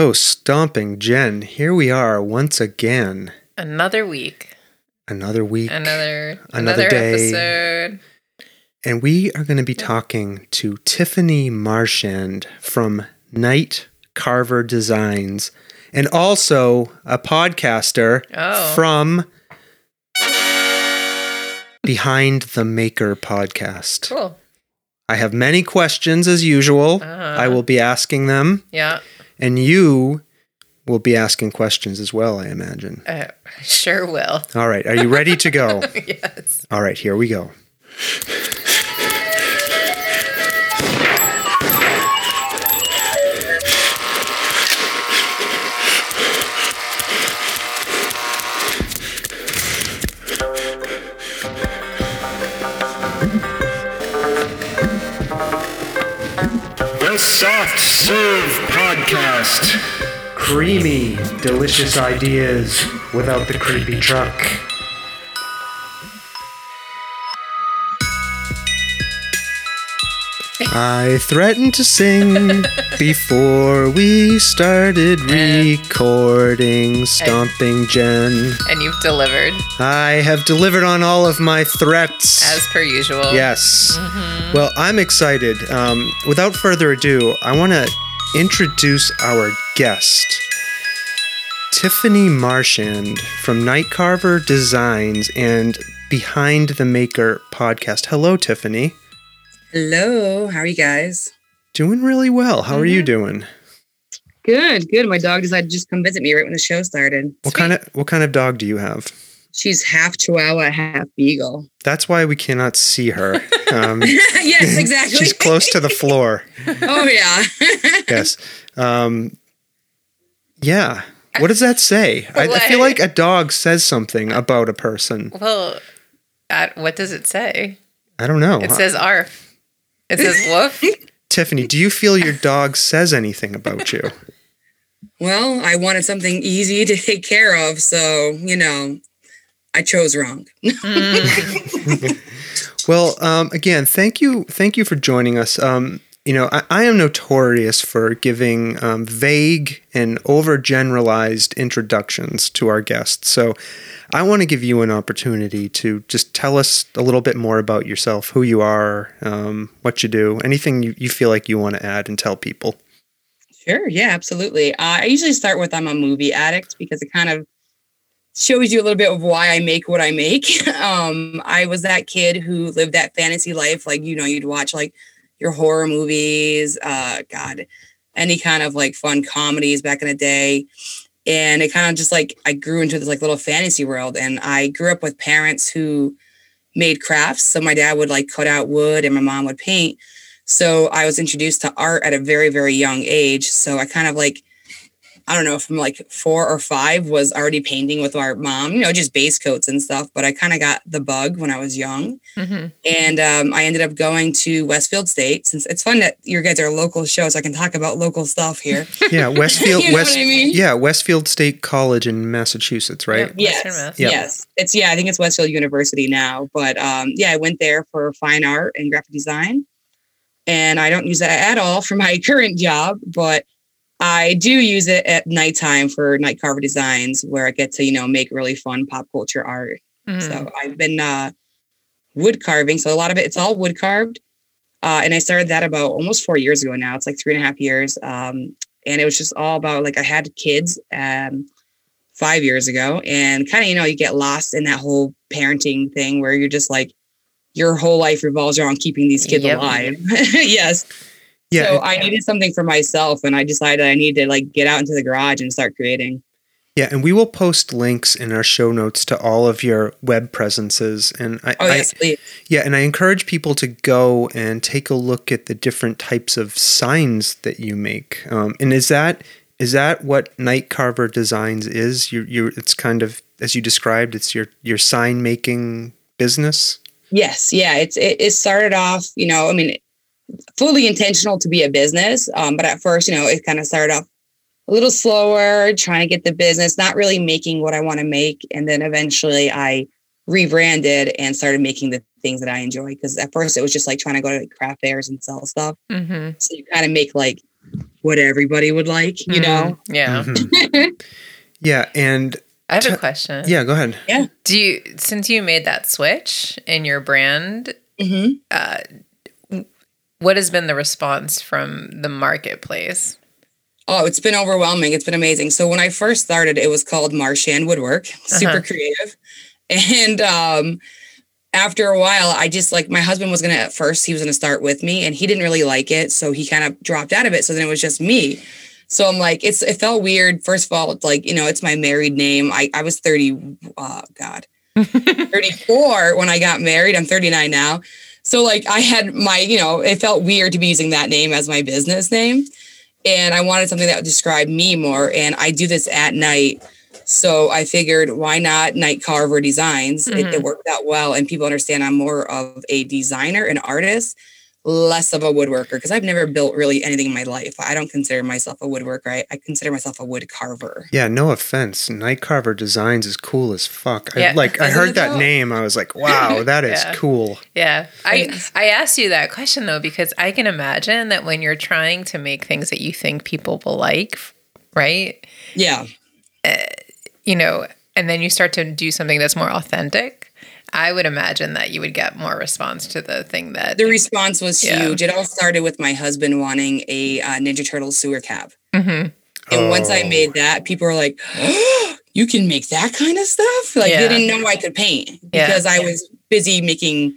Oh, stomping Jen, here we are once again. Another week. Another week. Another Another another, day. episode. And we are going to be talking to Tiffany Marchand from Night Carver Designs and also a podcaster Oh. from Behind the Maker podcast. Cool. I have many questions as usual. Uh-huh. I will be asking them, Yeah. And you will be asking questions as well, I imagine. Uh, sure will. All right, are you ready to go? yes. All right, here we go. Serve Podcast. Creamy, delicious ideas without the creepy truck. I threatened to sing before we started recording Stomping Jen. And you've delivered I have delivered on all of my threats. as per usual. Yes. Well, I'm excited. Um, without further ado, I want to introduce our guest, Tiffany Marchand from Night Carver Designs and Behind the Maker podcast. Hello, Tiffany. Hello, how are you guys? Doing really well. How are you doing? Good, good. My dog decided to just come visit me right when the show started. What kind of what kind of dog do you have? She's half Chihuahua, half Beagle. That's why we cannot see her. Um, yes, exactly. she's close to the floor. oh yeah. yes. Um, yeah. What does that say? I, I feel like a dog says something about a person. Well, uh, what does it say? I don't know. It says arf. It says woof. Tiffany, do you feel your dog says anything about you? well, I wanted something easy to take care of, so you know, I chose wrong. Well, um, again, thank you, thank you for joining us. Um, you know, I, I am notorious for giving um, vague and overgeneralized introductions to our guests. So, I want to give you an opportunity to just tell us a little bit more about yourself, who you are, um, what you do, anything you, you feel like you want to add and tell people. Sure, yeah, absolutely. Uh, I usually start with I'm a movie addict because it kind of shows you a little bit of why I make what I make. um, I was that kid who lived that fantasy life, like you know, you'd watch like your horror movies, uh, God, any kind of like fun comedies back in the day. And it kind of just like I grew into this like little fantasy world, and I grew up with parents who made crafts. So my dad would like cut out wood, and my mom would paint. So I was introduced to art at a very, very young age. So I kind of like, I don't know, from like four or five was already painting with our mom, you know, just base coats and stuff. But I kind of got the bug when I was young. Mhm. And um, I ended up going to Westfield State since it's fun that you guys are local shows. So I can talk about local stuff here. Yeah, Westfield, You know West, what I mean? yeah, Westfield State College in Massachusetts, right? Yep. yes. Yep. Yes. It's, yeah, I think it's Westfield University now. But um, yeah, I went there for fine art and graphic design. And I don't use that at all for my current job, but I do use it at nighttime for night carver designs where I get to, you know, make really fun pop culture art. Mhm. So I've been uh, wood carving. So a lot of it, it's all wood carved. Uh, and I started that about almost four years ago now. It's like three and a half years. Um, and it was just all about like I had kids um, five years ago, and kind of you know you get lost in that whole parenting thing where you're just like your whole life revolves around keeping these kids Yep. alive. yes. Yeah, So I needed something for myself, and I decided I needed to like get out into the garage and start creating. Yeah, and we will post links in our show notes to all of your web presences. And I, Oh I- yes, please. yeah, and I encourage people to go and take a look at the different types of signs that you make. Um, and is that is that what Night Carver Designs is? You you it's kind of as you described, it's your your sign making business. Yes, yeah. It's it, it started off, you know, I mean, fully intentional to be a business. Um, but at first, you know, it kind of started off a little slower, trying to get the business, not really making what I want to make. And then eventually I rebranded and started making the things that I enjoy. Because at first it was just like trying to go to like, craft fairs and sell stuff. Mm-hmm. So you kind of make like what everybody would like, you know? Yeah. Mhm. yeah, and I have T- a question. yeah, go ahead. Yeah. Do you, since you made that switch in your brand, hmm uh, what has been the response from the marketplace? Oh, it's been overwhelming. It's been amazing. So when I first started, it was called Marchand Woodwork, super Uh-huh. creative. And um, after a while, I just like my husband was gonna at first he was gonna start with me, and he didn't really like it, so he kind of dropped out of it. So then it was just me. So I'm like, it's it felt weird. First of all, like you know, it's my married name. I I was 30. Oh God, 34 when I got married. I'm 39 now. So like I had my, you know, it felt weird to be using that name as my business name. And I wanted something that would describe me more. And I do this at night. So I figured why not Night Carver Designs? It, it mm-hmm. worked out well. And people understand I'm more of a designer, an artist, less of a woodworker because I've never built really anything in my life. I don't consider myself a woodworker. I, I consider myself a wood carver. Yeah, no offense. Night Carver Designs is cool as fuck. I, Yeah. like I heard that though? name, I was like, wow, that is Yeah. cool. Yeah. I I asked you that question though because I can imagine that when you're trying to make things that you think people will like, right? Yeah. Eh, you know, and then you start to do something that's more authentic. I would imagine that you would get more response to the thing that The response was Yeah. huge. It all started with my husband wanting a uh, Ninja Turtle sewer cap. Mhm. And once I Oh. made that, people were like, "You can make that kind of stuff!" Like Yeah. they didn't know I could paint Yeah. because I was busy making,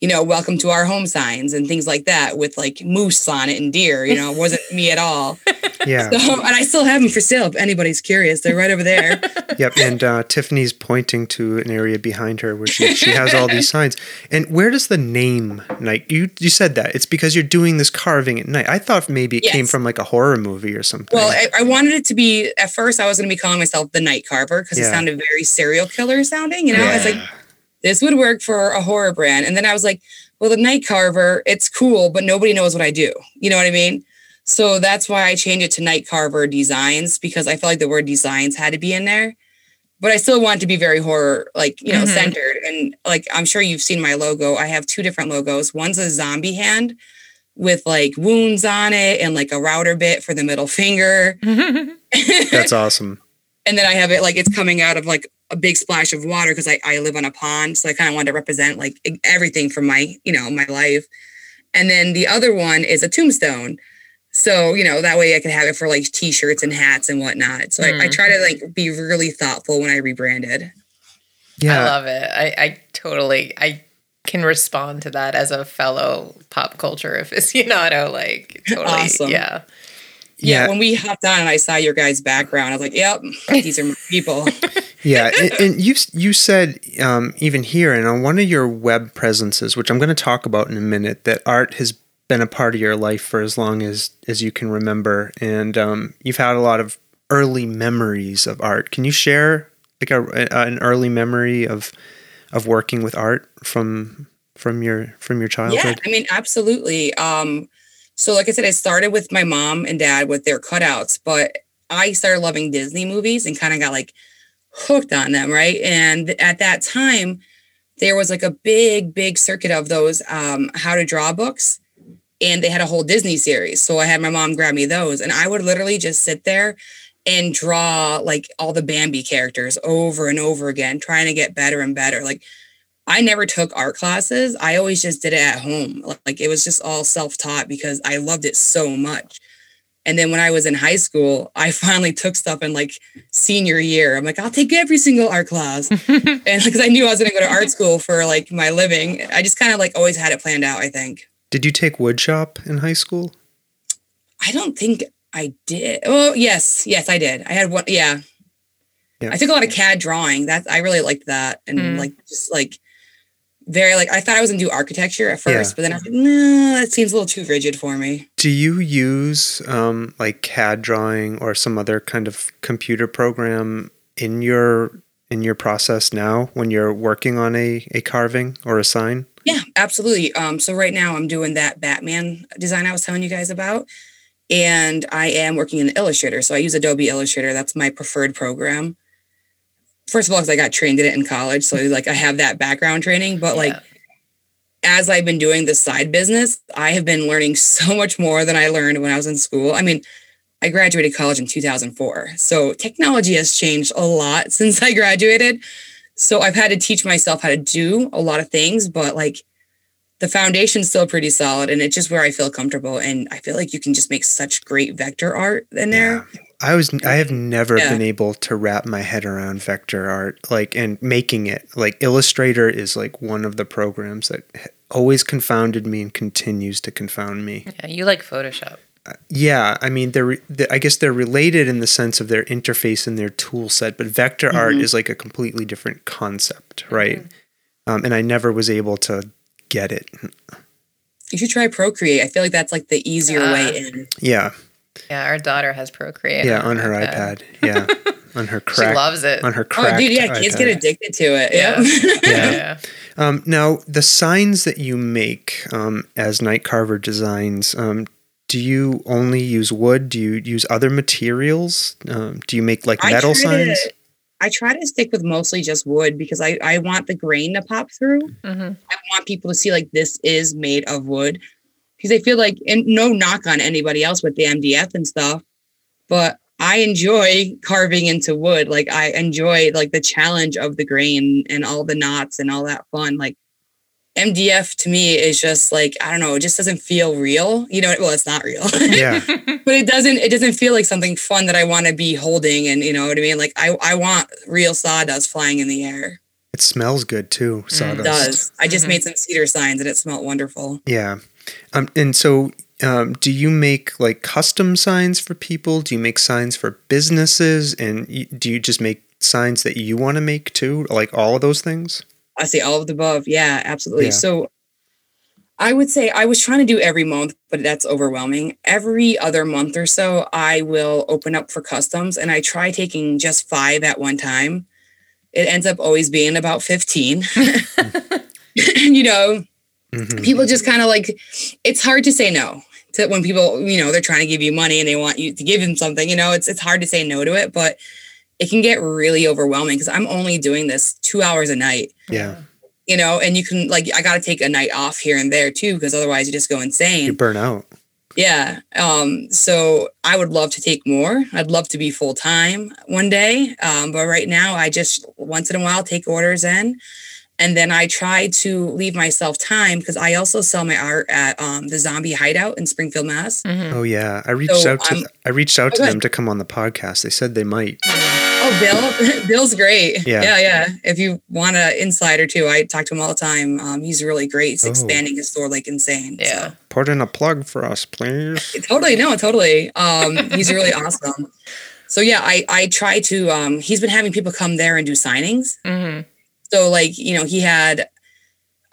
you know, "Welcome to our home" signs and things like that with like moose on it and deer. You know, it wasn't me at all. Yeah. So, and I still have them for sale if anybody's curious. They're right over there. Yep, and uh, Tiffany's pointing to an area behind her where she, she has all these signs. And where does the name night? You you said that it's because you're doing this carving at night. I thought maybe it came from like a horror movie or something. Well, I, I wanted it to be at first. I was going to be calling myself the Night Carver because Yeah. it sounded very serial killer sounding. You know, I was like, this would work for a horror brand. And then I was like, well, the Night Carver, it's cool, but nobody knows what I do. You know what I mean? So that's why I changed it to Night Carver Designs because I felt like the word designs had to be in there. But I still want to be very horror, like, you know, Mhm. centered. And like, I'm sure you've seen my logo. I have two different logos. One's a zombie hand with like wounds on it and like a router bit for the middle finger. That's awesome. and then I have it like it's coming out of like a big splash of water because I, I live on a pond. So I kind of wanted to represent like everything from my, you know, my life. And then the other one is a tombstone. So, you know, that way I could have it for like t-shirts and hats and whatnot. So I, I Mm. try to like be really thoughtful when I rebranded. Yeah. I love it. I, I totally I can respond to that as a fellow pop culture aficionado. Like totally Awesome. yeah. Yeah. yeah. When we hopped on and I saw your guys' background, I was like, yep, these are my people. Yeah, and, and you you said um, even here and on one of your web presences, which I'm going to talk about in a minute, that art has been a part of your life for as long as as you can remember, and um, you've had a lot of early memories of art. Can you share like a, a- an early memory of of working with art from from your from your childhood? Yeah. I mean, absolutely. Um, so like I said, I started with my mom and dad with their cutouts, but I started loving Disney movies and kind of got like hooked on them, right? And at that time, there was like a big, big circuit of those um, how to draw books, and they had a whole Disney series. So I had my mom grab me those, and I would literally just sit there and draw like all the Bambi characters over and over again, trying to get better and better. Like I never took art classes. I always just did it at home. Like it was just all self-taught because I loved it so much. And then when I was in high school, I finally took stuff in like senior year. I'm like, I'll take every single art class. and because I knew I was going to go to art school for like my living, I just kind of like always had it planned out, I think. Did you take wood shop in high school? I don't think I did. Oh, yes. Yes, I did. I had one. Yeah. Yeah. I took a lot of CAD drawing. That I really liked that, and Mm. like just like very like I thought I was gonna do architecture at first, Yeah. but then I was like, no, that seems a little too rigid for me. Do you use um, like CAD drawing or some other kind of computer program in your in your process now when you're working on a, a carving or a sign? Yeah, absolutely. Um, so right now I'm doing that Batman design I was telling you guys about, and I am working in Illustrator. So I use Adobe Illustrator. That's my preferred program. First of all, because I got trained in it in college, so like I have that background training. But like as I've been doing this side business, I have been learning so much more than I learned when I was in school. I mean, I graduated college in 2004. So technology has changed a lot since I graduated. So I've had to teach myself how to do a lot of things, but like the foundation's still pretty solid and it's just where I feel comfortable. And I feel like you can just make such great vector art in there. I was I have never Yeah. been able to wrap my head around vector art like and making it like Illustrator is like one of the programs that always confounded me and continues to confound me. Yeah, you like Photoshop. Yeah, I mean they're, re- they I guess they're related in the sense of their interface and their tool set, but vector art Mhm. is like a completely different concept, right? Um, and I never was able to get it. You should try Procreate. I feel like that's like the easier Ah. way in. Yeah, Yeah, our daughter has Procreate. yeah, on her iPad. Yeah, on her crack. She loves it. on her crack. Oh, dude, yeah, kids get addicted to it. Yeah. Yep. Yeah. yeah. Um, now, the signs that you make um, as Night Carver designs, um, do you only use wood? Do you use other materials? Um, do you make like I metal try to- signs? I try to stick with mostly just wood because I, I want the grain to pop through. hmm I want people to see like this is made of wood because I feel like, and no knock on anybody else with the MDF and stuff, but I enjoy carving into wood. Like I enjoy like the challenge of the grain and all the knots and all that fun. Like MDF to me is just like I don't know, it just doesn't feel real. You know, well, it's not real, Yeah, but it doesn't. It doesn't feel like something fun that I want to be holding. And you know what I mean? Like I I want real sawdust flying in the air. it smells good too. Sawdust. It does. I just Mhm. made some cedar signs and it smelled wonderful. Yeah. Um, and so, um, do you make like custom signs for people? Do you make signs for businesses? And y- do you just make signs that you want to make too? Like all of those things? I say all of the above. Yeah, absolutely. Yeah. So I would say I was trying to do every month, but that's overwhelming. Every other month or so, I will open up for customs and I try taking just five at one time. It ends up always being about 15. you know, Mhm. people just kind of like it's hard to say no to when people, you know, they're trying to give you money and they want you to give them something, you know, it's it's hard to say no to it, but it can get really overwhelming because I'm only doing this two hours a night Yeah. you know, and you can like I got to take a night off here and there too because otherwise you just go insane. You burn out. Yeah. Um so I would love to take more. I'd love to be full time one day. Um but right now I just once in a while take orders in and then I try to leave myself time because I also sell my art at um the Zombie Hideout in Springfield, Mass. hmm Oh yeah, I reached So, out to I'm- I reached out Oh, to them to come on the podcast. They said they might. Oh, Bill, Bill's great. Yeah. yeah, yeah. If you want an insider too, I talk to him all the time. Um, he's really great. He's Oh. expanding his store like insane. so. Yeah. Put in a plug for us, please. totally no totally um he's really awesome so yeah i i try to um he's been having people come there and do signings hmm so like you know he had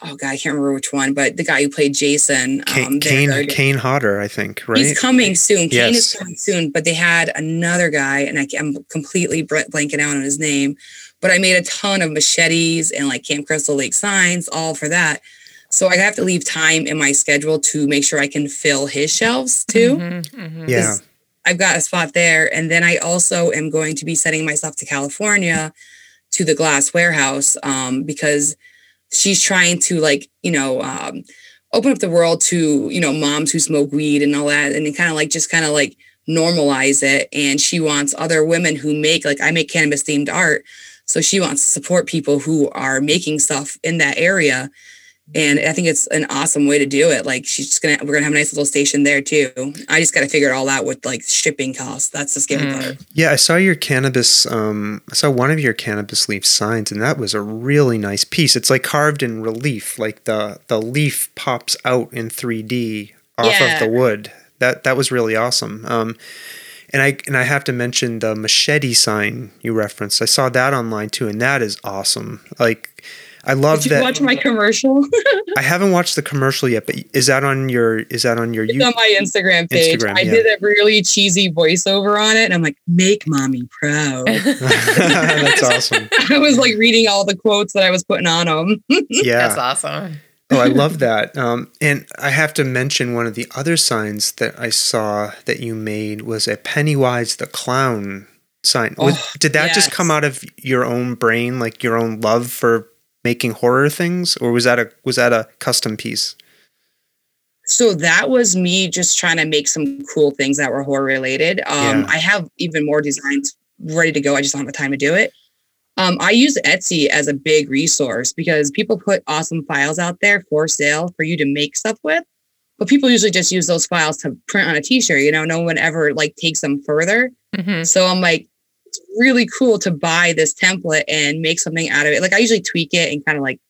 oh god i can't remember which one but the guy who played jason Kane um Kane, the other day. Kane Hodder, I think, right? he's coming soon kane is coming soon but they had another guy and I, i'm completely br- blanking out on his name but i made a ton of machetes and like camp crystal lake signs all for that so i have to leave time in my schedule to make sure i can fill his shelves too hmm yeah. 'cause I've got a spot there. And then I also am going to be sending myself to California to the glass warehouse um, because she's trying to like, you know, um, open up the world to, you know, moms who smoke weed and all that. And kind of like, just kind of like normalize it. And she wants other women who make, like, I make cannabis themed art. So she wants to support people who are making stuff in that area. And I think it's an awesome way to do it. Like she's just gonna, we're gonna have a nice little station there too. I just got to figure it all out with like shipping costs. That's the scary Mm. part. Yeah, I saw your cannabis. Um, I saw one of your cannabis leaf signs, and that was a really nice piece. It's like carved in relief, like the the leaf pops out in 3D off Yeah. of the wood. That that was really awesome. Um, And I and I have to mention the machete sign you referenced. I saw that online too, and that is awesome. Like I love that. Did you that. watch my commercial? I haven't watched the commercial yet, but is that on your is that on your it's you on my Instagram page. Instagram, I yeah. did a really cheesy voiceover on it, and I'm like, "Make mommy proud." That's awesome. I was like reading all the quotes that I was putting on them. Yeah. That's awesome. oh, I love that. Um, and I have to mention one of the other signs that I saw that you made was a Pennywise the clown sign. Was- Oh, did that just come out of your own brain, like your own love for making horror things, or was that a was that a custom piece? So that was me just trying to make some cool things that were horror related. Um, Yeah. I have even more designs ready to go. I just don't have the time to do it. Um, I use Etsy as a big resource because people put awesome files out there for sale for you to make stuff with. But people usually just use those files to print on a t-shirt. You know, no one ever like takes them further. hmm So I'm like, it's really cool to buy this template and make something out of it. Like I usually tweak it and kind of like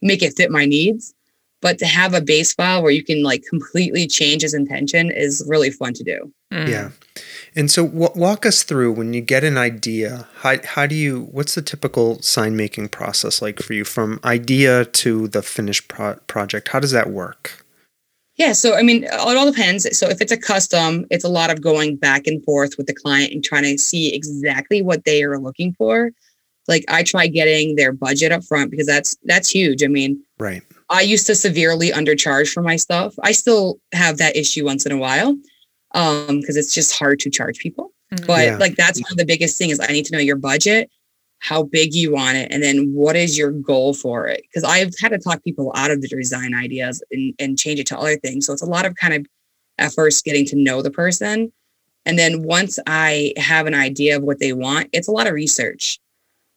make it fit my needs. But to have a base file where you can like completely change its intention is really fun to do. Mm. Yeah. And so w- walk us through when you get an idea, how, how do you, what's the typical sign making process like for you from idea to the finished pro- project? How does that work? Yeah, so I mean, it all depends. So if it's a custom, it's a lot of going back and forth with the client and trying to see exactly what they are looking for. Like I try getting their budget up front because that's that's huge. I mean, Right. I used to severely undercharge for my stuff. I still have that issue once in a while um because it's just hard to charge people. Mhm. But Yeah. like that's one of the biggest things is I need to know your budget, how big you want it, and then what is your goal for it? Because I've had to talk people out of the design ideas and, and change it to other things. So it's a lot of kind of at first getting to know the person. And then once I have an idea of what they want, it's a lot of research.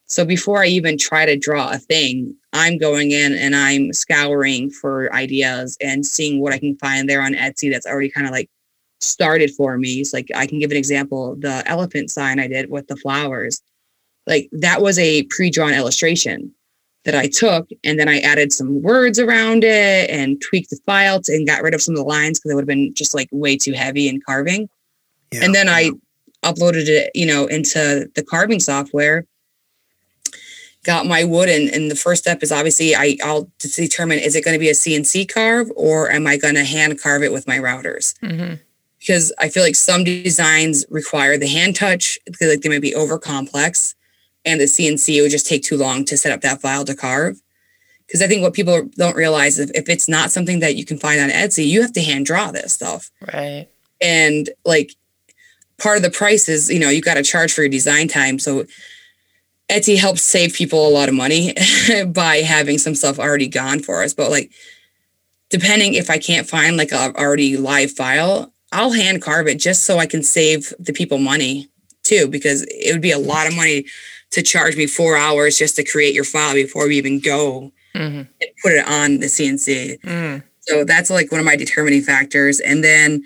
So before I even try to draw a thing, I'm going in and I'm scouring for ideas and seeing what I can find there on Etsy that's already kind of like started for me. It's like I can give an example. The elephant sign I did with the flowers, like that was a pre-drawn illustration that I took, and then I added some words around it and tweaked the file to, and got rid of some of the lines because it would have been just like way too heavy in carving. Yeah. And then I uploaded it, you know, into the carving software. Got my wood, and, and the first step is obviously I, I'll determine is it going to be a CNC carve or am I going to hand carve it with my routers? Mhm. because I feel like some designs require the hand touch because like they might be over complex, and the CNC it would just take too long to set up that file to carve. Because I think what people don't realize is if it's not something that you can find on Etsy, you have to hand draw this stuff, Right. and like part of the price is you know you got to charge for your design time. So Etsy helps save people a lot of money by having some stuff already gone for us, but like depending if I can't find like a already live file, I'll hand carve it just so I can save the people money too, because it would be a lot of money to charge me four hours just to create your file before we even go Mhm. and put it on the CNC. Mm. So that's like one of my determining factors. And then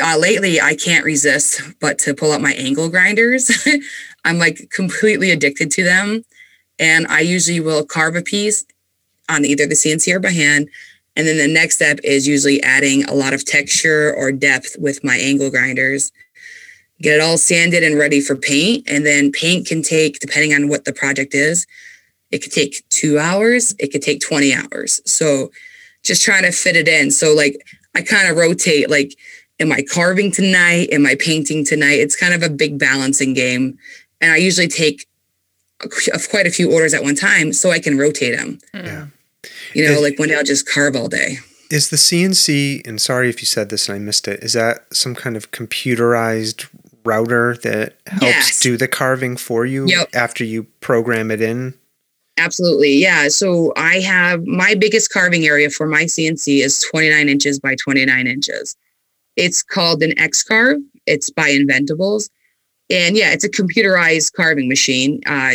uh, lately, I can't resist but to pull out my angle grinders. I'm like completely addicted to them. And I usually will carve a piece on either the CNC or by hand. And then the next step is usually adding a lot of texture or depth with my angle grinders. Get it all sanded and ready for paint. And then paint can take, depending on what the project is, it could take two hours, it could take 20 hours. So just trying to fit it in. So like I kind of rotate like am I carving tonight? Am I painting tonight? It's kind of a big balancing game. And I usually take a qu- quite a few orders at one time so I can rotate them. Mm. Yeah. You know, Is- like one day I'll just carve all day. Is the CNC, and sorry if you said this and I missed it, is that some kind of computerized router that helps Yes. do the carving for you Yep. after you program it in? Absolutely. Yeah. So I have my biggest carving area for my CNC is 29 inches by 29 inches. It's called an X carve. It's by Inventables. And yeah, it's a computerized carving machine. Uh,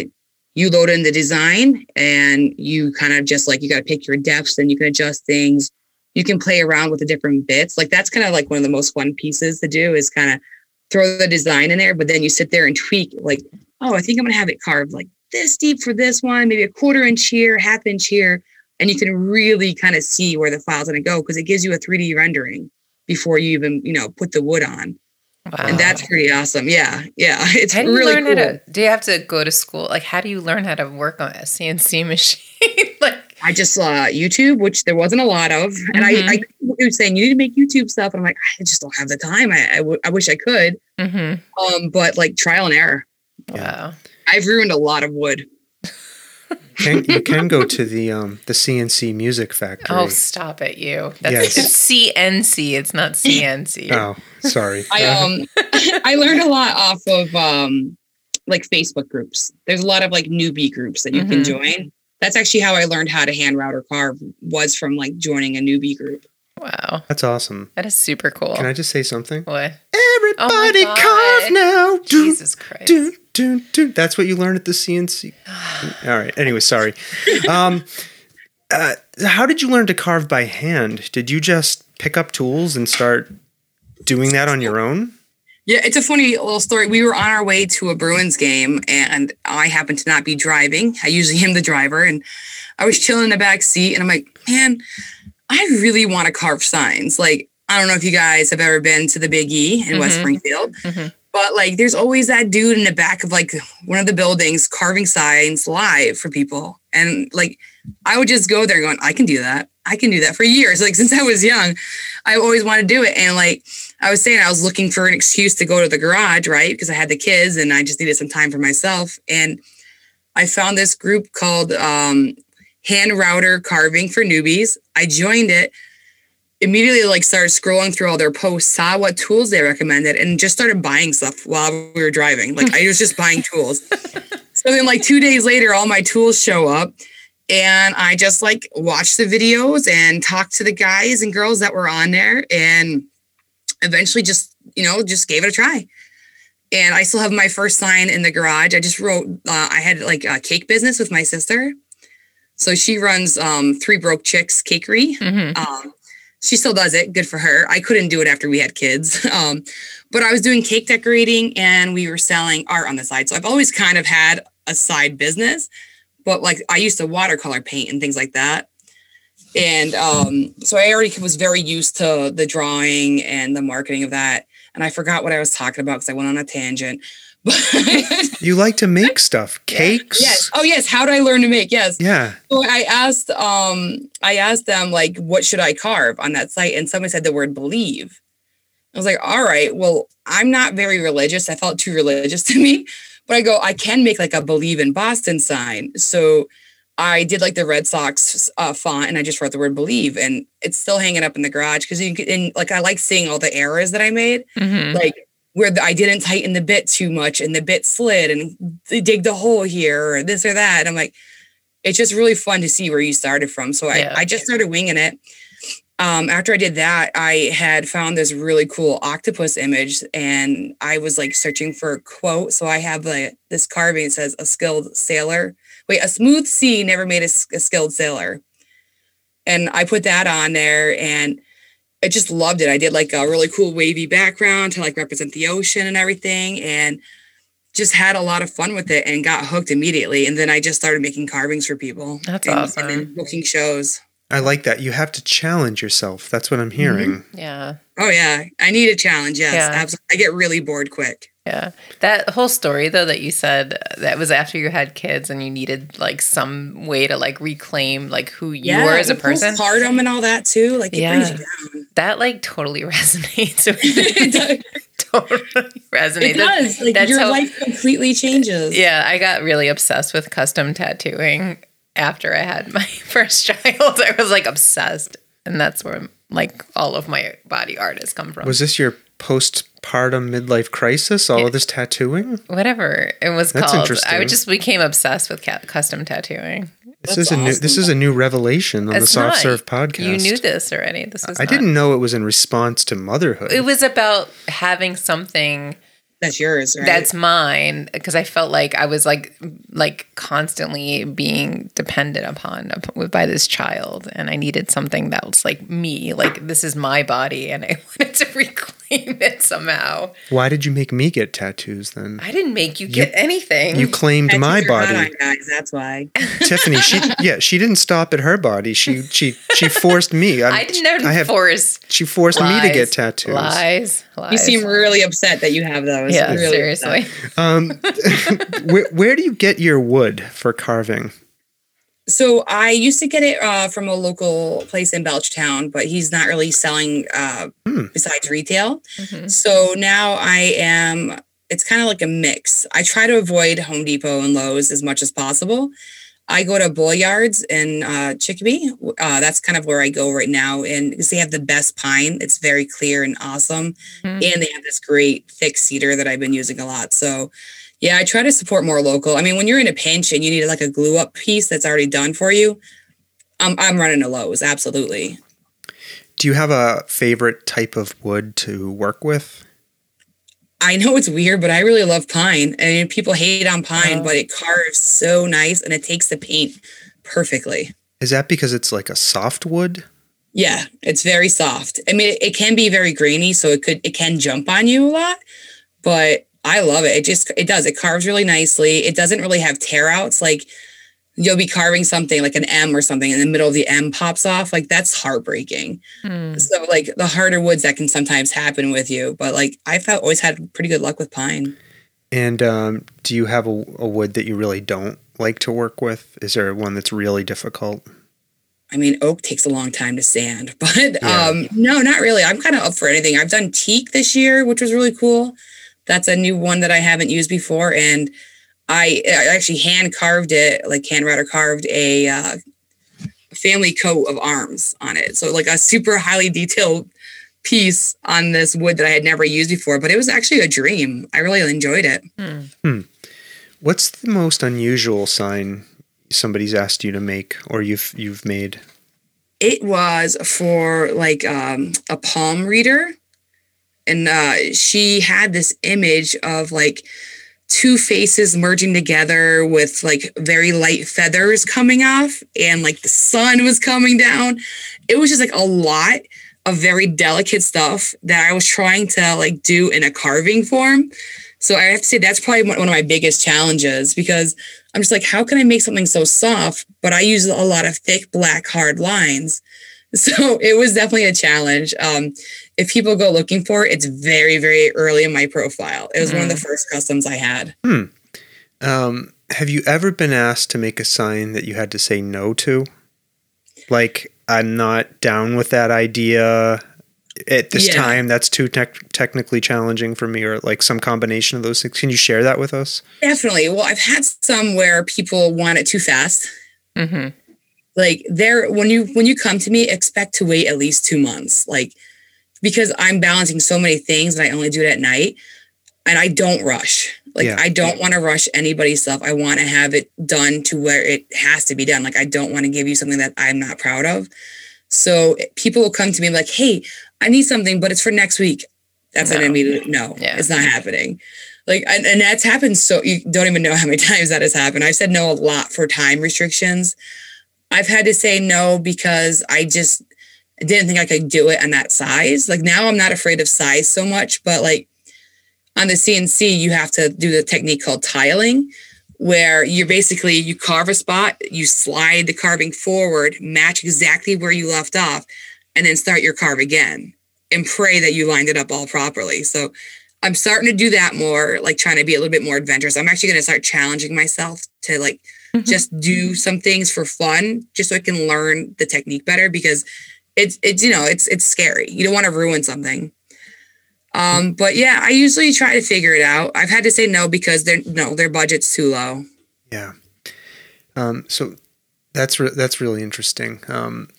you load in the design and you kind of just like you got to pick your depths and you can adjust things. You can play around with the different bits. Like that's kind of like one of the most fun pieces to do is kind of throw the design in there, but then you sit there and tweak like, oh, I think I'm gonna have it carved like this deep for this one, maybe a quarter inch here, half inch here. And you can really kind of see where the file's gonna go because it gives you a 3D rendering before you even, you know, put the wood on. Wow. and that's pretty awesome. Yeah, yeah, it's how do you really learn cool. how to? Do you have to go to school? Like, how do you learn how to work on a CNC machine? like, I just saw YouTube, which there wasn't a lot of, and I, I Mm-hmm. he was saying you need to make YouTube stuff, and I'm like, I just don't have the time. I, I, w- I wish I could, hmm um, but like trial and error. Yeah, I've ruined a lot of wood. Can, you can go to the um the CNC Music Factory. Oh, stop it, you. That's Yes. it's CNC. It's not CNC. Oh, sorry. I um I learned a lot off of um like Facebook groups. There's a lot of like newbie groups that you can Mhm. join. That's actually how I learned how to hand route or carve was from like joining a newbie group. Wow. that's awesome. That is super cool. Can I just say something? what? Everybody God. carve now. Do, Jesus Christ. do, do, do. That's what you learn at the CNC. All right. Anyway, sorry. Um, uh, how did you learn to carve by hand? Did you just pick up tools and start doing that on your own? Yeah, it's a funny little story. We were on our way to a Bruins game and I happened to not be driving. I usually am the driver and I was chilling in the back seat and I'm like, man, I really want to carve signs. Like, I don't know if you guys have ever been to the Big E in West Mhm. Springfield, Mhm. but like there's always that dude in the back of like one of the buildings carving signs live for people. And like I would just go there going, I can do that. I can do that for years. Like since I was young, I always wanted to do it. And like I was saying, I was looking for an excuse to go to the garage, right? Because I had the kids and I just needed some time for myself. And I found this group called um, Hand Router Carving for Newbies. I joined it, immediately like started scrolling through all their posts, saw what tools they recommended, and just started buying stuff while we were driving. Like I was just buying tools. So then, like two days later, all my tools show up. And I just like watched the videos and talked to the guys and girls that were on there. And eventually just you know just gave it a try. And i still have my first sign in the garage. I just wrote uh, i had like a cake business with my sister. So she runs um three broke chicks cakery. Mhm. um she still does it. Good for her. I couldn't do it after we had kids. Um but i was doing cake decorating and we were selling art on the side. So i've always kind of had a side business but like i used to watercolor paint and things like that and um, so I already was very used to the drawing and the marketing of that. And I forgot what I was talking about because I went on a tangent. But You like to make stuff, cakes. yes, oh yes, how did I learn to make? Yes. Yeah. So I asked, um, I asked them like, what should I carve on that site? And somebody said the word believe. I was like, all right, well, I'm not very religious. I felt too religious to me, but I go, I can make like a believe in Boston sign. So I did like the Red Sox uh, font and I just wrote the word believe and it's still hanging up in the garage because you can, and like, I like seeing all the errors that I made Mhm. like where the, I didn't tighten the bit too much and the bit slid and they dig the hole here or this or that. I'm like, it's just really fun to see where you started from. So I, Yeah. I just started winging it. Um, after I did that, I had found this really cool octopus image and I was like searching for a quote. So I have like this carving says a skilled sailor. Wait, a smooth sea never made a skilled sailor. And I put that on there and I just loved it. I did like a really cool wavy background to like represent the ocean and everything, and just had a lot of fun with it and got hooked immediately. And then I just started making carvings for people. That's and, awesome. And then booking shows. I like that. You have to challenge yourself. That's what I'm mm-hmm. hearing. Yeah. Oh yeah, I need a challenge. Yes, Yeah. absolutely. I get really bored quick. Yeah. That whole story though that you said that was after you had kids and you needed like some way to like reclaim like who you were as a the person. Postpartum and all that too. Like it brings Yeah. you That like totally resonates. with down. me. totally resonates. it does. Like That's your how- life completely changes. Yeah, I got really obsessed with custom tattooing after I had my first child. I was like obsessed. And that's where like all of my body art has come from. Was this your postpartum midlife crisis? All Yeah. of this tattooing? Whatever it was That's called. I just became obsessed with ca- custom tattooing. This That's is a new. This is a new revelation on the Soft not. Serve podcast. You knew this already. This was I not- didn't know it was in response to motherhood. It was about having something That's yours, right? that's mine because I felt like I was like like constantly being dependent upon by this child, and I needed something that was like me, like this is my body, and I wanted to reclaim claim it somehow. Why did you make me get tattoos then? I didn't make you get anything. You claimed Tattoos my are hot body. on guys. That's why. Tiffany, she yeah, she didn't stop at her body. She she she forced me. I didn't I have force. she forced me to get tattoos. Lies. Lies. You seem really upset that you have those. Yeah, Really seriously. Um, where, where do you get your wood for carving? So I used to get it uh, from a local place in Belchertown, but he's not really selling uh, Hmm. besides retail. Mhm. So now I am. It's kind of like a mix. I try to avoid Home Depot and Lowe's as much as possible. I go to Bull Yards in uh, Chicopee. Uh, that's kind of where I go right now, and because they have the best pine, it's very clear and awesome, Mhm. and they have this great thick cedar that I've been using a lot. So, yeah, I try to support more local. I mean, when you're in a pinch and you need like a glue up piece that's already done for you, I'm I'm running to Lowe's. Absolutely. Do you have a favorite type of wood to work with? I know it's weird, but I really love pine. I mean, people hate on pine, Oh. but it carves so nice and it takes the paint perfectly. Is that because it's like a soft wood? Yeah, it's very soft. I mean, it, it can be very grainy, so it could it can jump on you a lot, but I love it. It just it does. It carves really nicely. It doesn't really have tear outs. Like you'll be carving something like an M or something, and the middle of the M pops off. Like that's heartbreaking. Hmm. So like the harder woods that can sometimes happen with you, but like I've always had pretty good luck with pine. And um, do you have a, a wood that you really don't like to work with? Is there one that's really difficult? I mean, oak takes a long time to sand, but Yeah. um, no, not really. I'm kind of up for anything. I've done teak this year, which was really cool. That's a new one that I haven't used before, and I, I actually hand carved it, like hand router carved a uh, family coat of arms on it. So like a super highly detailed piece on this wood that I had never used before, but it was actually a dream. I really enjoyed it. Hmm. What's the most unusual sign somebody's asked you to make or you've you've made? it was for like um, a palm reader and uh, she had this image of like two faces merging together with like very light feathers coming off and like the sun was coming down. It was just like a lot of very delicate stuff that i was trying to like do in a carving form. So i have to say that's probably one of my biggest challenges because i'm just like how can i make something so soft but i use a lot of thick black hard lines? So it was definitely a challenge. Um, if people go looking for it, it's very, very early in my profile. It was one of the first customs I had. Um, have you ever been asked to make a sign that you had to say no to? Like, I'm not down with that idea at this Yeah. time. That's too tech technically challenging for me, or like some combination of those things. Can you share that with us? Definitely. Well, I've had some where people want it too fast. Mhm. Like there, when you when you come to me, expect to wait at least two months. Like because I'm balancing so many things and I only do it at night, and I don't rush. Like Yeah. I don't want to rush anybody's stuff. I want to have it done to where it has to be done. Like I don't want to give you something that I'm not proud of. So people will come to me and be like, "Hey, I need something, but it's for next week." That's an No. immediate no. Yeah. It's not happening. Like and, and that's happened so you don't even know how many times that has happened. I've said no a lot for time restrictions. I've had to say no because I just didn't think I could do it on that size. Like now I'm not afraid of size so much, but like on the CNC, you have to do the technique called tiling, where you're basically you carve a spot, you slide the carving forward, match exactly where you left off, and then start your carve again and pray that you lined it up all properly. So I'm starting to do that more, like trying to be a little bit more adventurous. I'm actually going to start challenging myself to like mm-hmm. just do mm-hmm. some things for fun, just so I can learn the technique better because it's it's you know it's it's scary. You don't want to ruin something. Um, but yeah, I usually try to figure it out. I've had to say no because they're no their budget's too low. Yeah. Um, so that's re- that's really interesting. Um,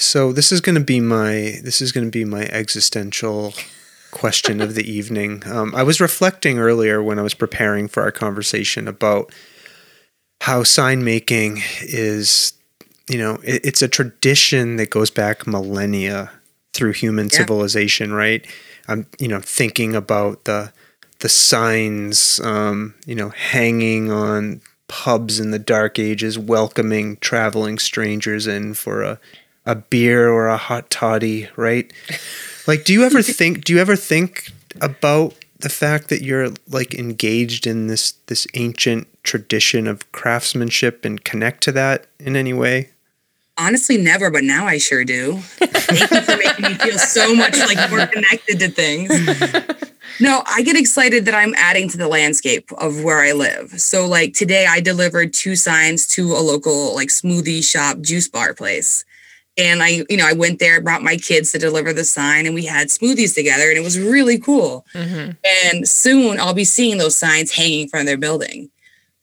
so this is going to be my this is going to be my existential question of the evening. Um, I was reflecting earlier when I was preparing for our conversation about how sign making is, you know, it, it's a tradition that goes back millennia through human Yeah. civilization, right? I'm, you know, thinking about the the signs, um, you know, hanging on pubs in the dark ages, welcoming traveling strangers in for a a beer or a hot toddy, right? Like, do you ever think? Do you ever think about the fact that you're like engaged in this this ancient tradition of craftsmanship and connect to that in any way? Honestly, never, but now I sure do. Thank you for making me feel so much like more connected to things. No, I get excited that I'm adding to the landscape of where I live. So, like today, I delivered two signs to a local like smoothie shop, juice bar place. And I, you know, I went there, brought my kids to deliver the sign, and we had smoothies together, and it was really cool. Mhm. And soon I'll be seeing those signs hanging from their building.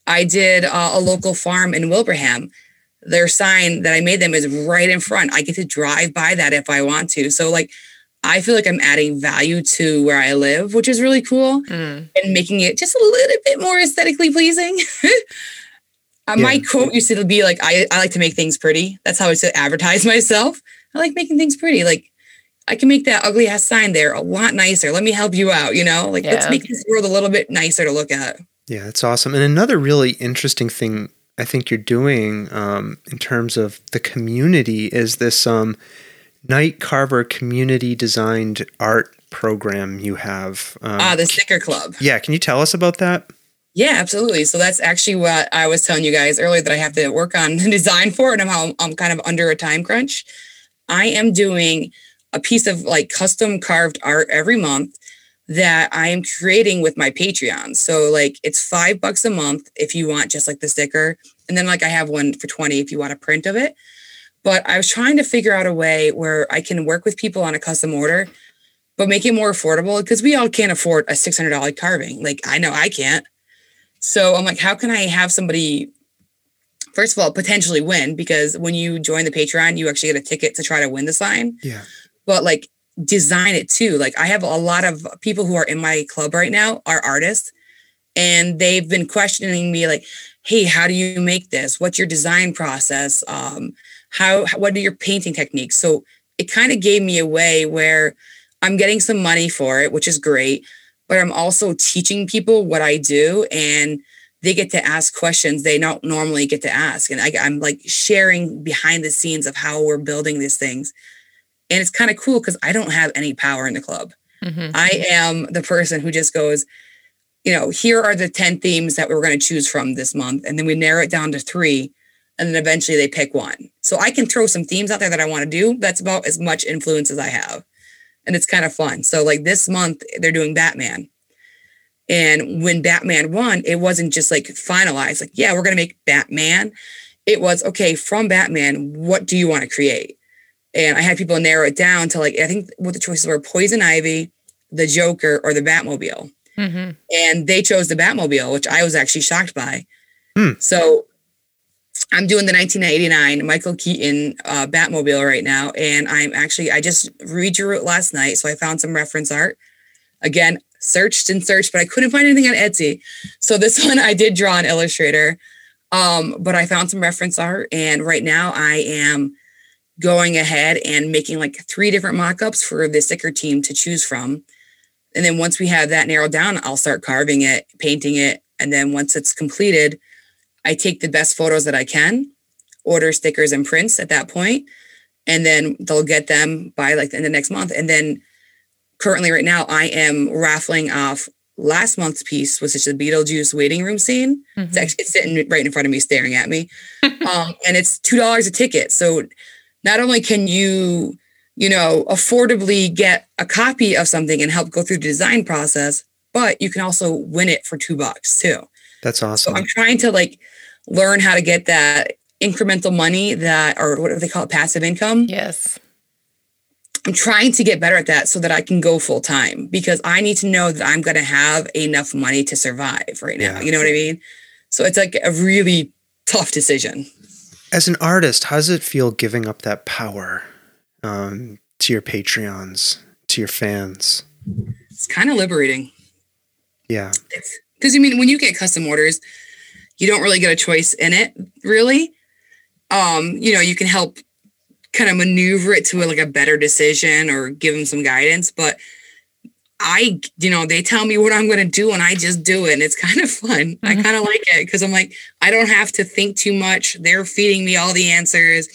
I did uh, a local farm in Wilbraham. Their sign that I made them is right in front. I get to drive by that if I want to. So, like, I feel like I'm adding value to where I live, which is really cool Mm. and making it just a little bit more aesthetically pleasing. Uh, My quote used to be like, I, I like to make things pretty. That's how I used to advertise myself. I like making things pretty. Like, I can make that ugly ass sign there a lot nicer. Let me help you out, you know? Like, let's make this world a little bit nicer to look at. Yeah, that's awesome. And another really interesting thing I think you're doing um, in terms of the community is this um, Night Carver community designed art program you have. Um, Ah, the sticker club. yeah, can you tell us about that? Yeah, absolutely. So that's actually what I was telling you guys earlier that I have to work on the design for, and I'm I'm kind of under a time crunch. I am doing a piece of like custom carved art every month that I am creating with my Patreon. So like it's five bucks a month if you want just like the sticker, and then like I have one for twenty if you want a print of it. But I was trying to figure out a way where I can work with people on a custom order, but make it more affordable because we all can't afford a six hundred dollar carving. Like I know I can't. So I'm like, how can I have somebody, first of all, potentially win? Because when you join the Patreon, you actually get a ticket to try to win the sign, Yeah. but like design it too. Like I have a lot of people who are in my club right now are artists and they've been questioning me like, hey, how do you make this? What's your design process? Um, how, what are your painting techniques? So it kind of gave me a way where I'm getting some money for it, which is great but I'm also teaching people what I do and they get to ask questions they don't normally get to ask. And I, I'm like sharing behind the scenes of how we're building these things. And it's kind of cool because I don't have any power in the club. Mhm. I am the person who just goes, you know, here are the 10 themes that we're going to choose from this month. And then we narrow it down to three. And then eventually they pick one. So I can throw some themes out there that I want to do. That's about as much influence as I have and it's kind of fun. So like this month they're doing Batman. And when Batman won, it wasn't just like finalized, like, yeah, we're gonna make Batman. It was okay, from Batman, what do you want to create? And I had people narrow it down to like, I think what the choices were Poison Ivy, the Joker, or the Batmobile. Mhm. And they chose the Batmobile, which I was actually shocked by. Hmm. So I'm doing the 1989 Michael Keaton uh, Batmobile right now, and I'm actually I just redrew it last night, so I found some reference art. Again, searched and searched, but I couldn't find anything on Etsy. So this one I did draw on Illustrator, um, but I found some reference art, and right now I am going ahead and making like three different mock-ups for the sticker team to choose from. And then once we have that narrowed down, I'll start carving it, painting it, and then once it's completed, I take the best photos that I can, order stickers and prints at that point, and then they'll get them by like in the end of next month. And then currently, right now, I am raffling off last month's piece, which is the Beetlejuice waiting room scene. It's Mhm. actually it's sitting right in front of me, staring at me, um, and it's two dollars a ticket. So not only can you, you know, affordably get a copy of something and help go through the design process, but you can also win it for two bucks too. That's awesome So awesome. I'm trying to like learn how to get that incremental money that, or what do they call it, passive income. Yes. I'm trying to get better at that so that I can go full time because I need to know that I'm going to have enough money to survive right now. Yeah. You know what I mean? So it's like a really tough decision. As an artist, how does it feel giving up that power um, to your Patreons, to your fans? It's kind of liberating. Yeah. Because you mean when you get custom orders, you don't really get a choice in it, really. Um, you know, you can help kind of maneuver it to a, like a better decision or give them some guidance, but I, you know, they tell me what I'm going to do and I just do it. And it's kind of fun. I Mhm. kind of like it because I'm like, I don't have to think too much. They're feeding me all the answers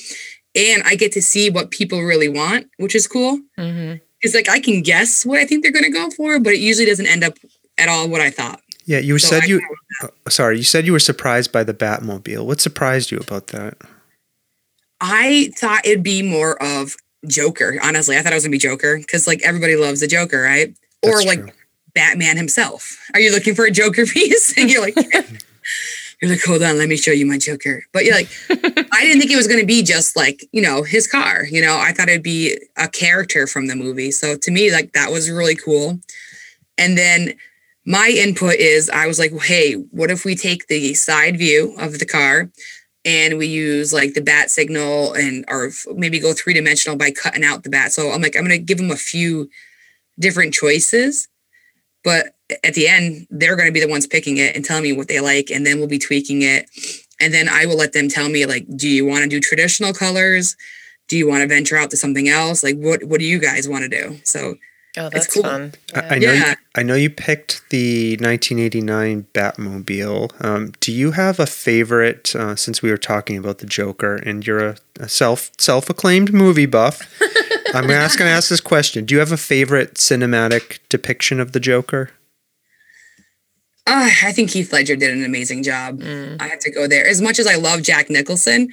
and I get to see what people really want, which is cool. hmm It's like I can guess what I think they're going to go for, but it usually doesn't end up at all what I thought. Yeah, you So said I you. go uh, sorry, you said you were surprised by the Batmobile. What surprised you about that? I thought it'd be more of Joker. Honestly, I thought it was gonna be Joker because like everybody loves the Joker, right? Or like true. Batman himself. Are you looking for a Joker piece? and you're like, you're like, hold on, let me show you my Joker. But you're like, I didn't think it was gonna be just like you know his car. You know, I thought it'd be a character from the movie. So to me, like that was really cool. And then my input is I was like, hey, what if we take the side view of the car and we use like the bat signal and or maybe go three dimensional by cutting out the bat. So I'm like, I'm gonna give them a few different choices, but at the end, they're gonna be the ones picking it and telling me what they like, and then we'll be tweaking it. And then I will let them tell me like, do you want to do traditional colors? Do you want to venture out to something else? Like, what what do you guys want to do? So Oh, that's cool. fun. I, I Yeah. know. You, I know you picked the 1989 Batmobile. Um, do you have a favorite? Uh, since we were talking about the Joker, and you're a, a self self acclaimed movie buff, I'm ask, gonna ask this question: Do you have a favorite cinematic depiction of the Joker? uh, I think Heath Ledger did an amazing job. Mm. I have to go there. As much as I love Jack Nicholson,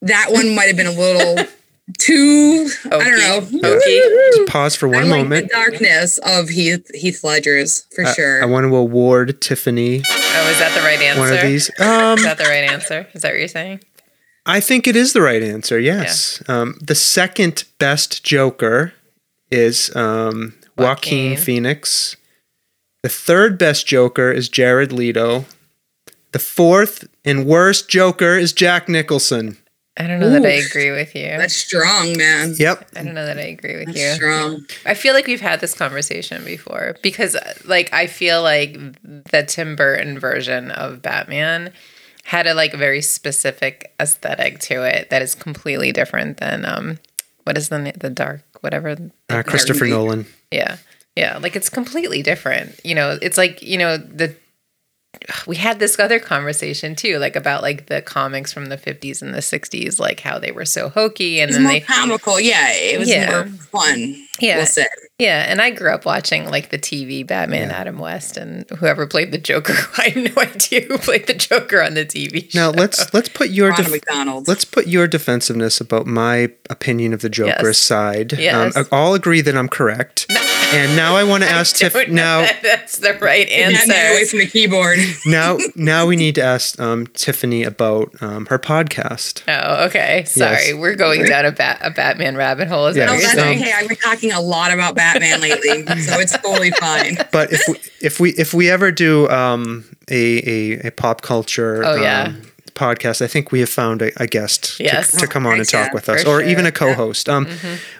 that one might have been a little too. I don't know. Hokey. Just pause for I one like moment. the darkness of Heath Heath Ledger's for I- sure. I want to award Tiffany Oh, is that the right answer? one of these. Um, Is that the right answer? Is that what you're saying? I think it is the right answer. Yes. Um, the second best Joker is um, Joaquin. Joaquin. Phoenix. The third best Joker is Jared Leto. The fourth and worst Joker is Jack Nicholson. I don't know that I agree with you. That's strong, man. Yep. I don't know that I agree with That's you. strong. I feel like we've had this conversation before because, uh, like, I feel like the Tim Burton version of Batman had a like very specific aesthetic to it that is completely different than um, what is the na- the dark whatever. Uh, Christopher Knight. Nolan. Yeah, yeah, like it's completely different. You know, it's like you know the. We had this other conversation too, like about like the comics from the 50s and the 60s, like how they were so hokey, and It's then more they comical. Yeah, it was Yeah. more fun. Yeah. We'll say. Yeah, and I grew up watching like the TV Batman Adam West and whoever played the Joker. I have no idea who played the Joker on the TV show. Now let's let's put your def- McDonald. let's put your defensiveness about my opinion of the Joker Yes. aside. Yes. Um, I'll agree that I'm correct. And now I want to ask Tiff. Don't Now that's the right answer. away from the keyboard. now now we need to ask um, Tiffany about um, her podcast. Oh, okay. Sorry, Yes. we're going down a bat a Batman rabbit hole. Is that No, that's saying? okay. I've been talking a lot about Batman lately, so it's totally fine. But if we, if we if we ever do um, a, a a pop culture Oh, yeah. um, podcast, I think we have found a, a guest to- Yes. to, come on and talk yeah, with us, for or sure. even a co-host. Um,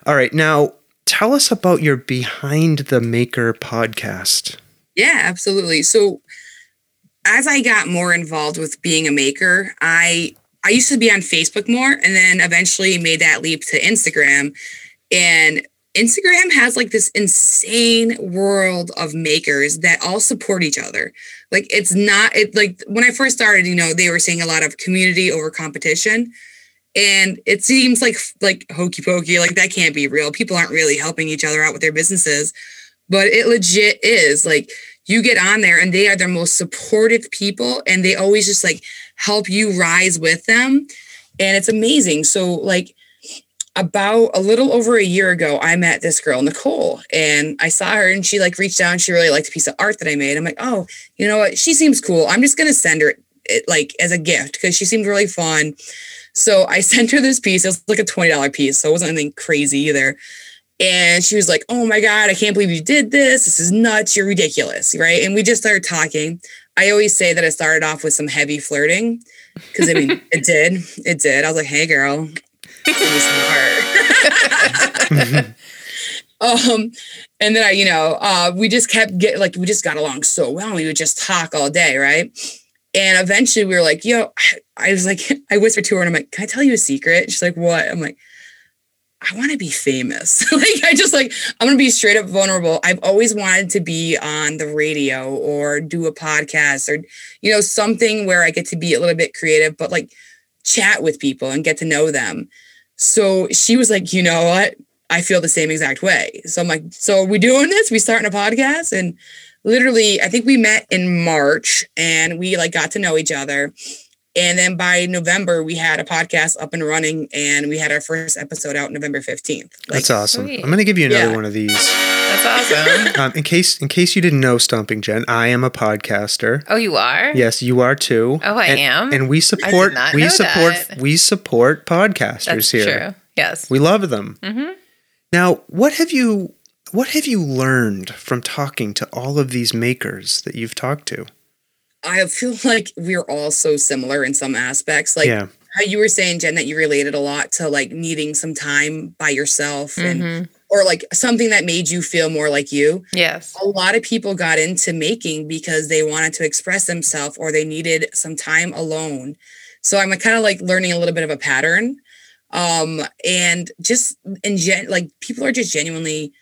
all right, now tell us about your Behind the Maker podcast. Yeah, absolutely. So as I got more involved with being a maker, I I used to be on Facebook more and then eventually made that leap to Instagram. And Instagram has like this insane world of makers that all support each other. Like it's not it like when I first started, you know, they were saying a lot of community over competition. And it seems like like hokey pokey, like that can't be real. People aren't really helping each other out with their businesses. But it legit is like you get on there and they are the most supportive people and they always just like help you rise with them. And it's amazing. So like about a little over a year ago, I met this girl, Nicole, and I saw her and she like reached out and she really liked a piece of art that I made. I'm like, oh, you know what? She seems cool. I'm just gonna send her it like as a gift because she seemed really fun. So I sent her this piece. It was like a $20 piece. So it wasn't anything crazy either. And she was like, Oh my God, I can't believe you did this. This is nuts. You're ridiculous. Right. And we just started talking. I always say that it started off with some heavy flirting because I mean, it did. It did. I was like, Hey, girl, give me some art. um, and then I, you know, uh, we just kept getting like we just got along so well. We would just talk all day, right? And eventually we were like, yo, I was like, I whispered to her and I'm like, can I tell you a secret? She's like, what? I'm like, I want to be famous. like, I just like, I'm going to be straight up vulnerable. I've always wanted to be on the radio or do a podcast or, you know, something where I get to be a little bit creative, but like chat with people and get to know them. So she was like, you know what? I feel the same exact way. So I'm like, so are we doing this? We starting a podcast? And literally, I think we met in March and we like got to know each other. And then by November, we had a podcast up and running and we had our first episode out November 15th. Like, That's awesome. sweet. I'm going to give you another Yeah. one of these. That's awesome. Um, in case in case you didn't know, Stomping Jen, I am a podcaster. oh, you are? Yes, you are too. Oh, I and, am? And we support not we know support that. we support podcasters That's here. true. Yes. We love them. Mhm. Now, what have you what have you learned from talking to all of these makers that you've talked to? I feel like we're all so similar in some aspects. Like yeah. how you were saying, Jen, that you related a lot to like needing some time by yourself and Mhm. or like something that made you feel more like you. Yes. A lot of people got into making because they wanted to express themselves or they needed some time alone. So I'm kind of like learning a little bit of a pattern. Um, and just in gen like people are just genuinely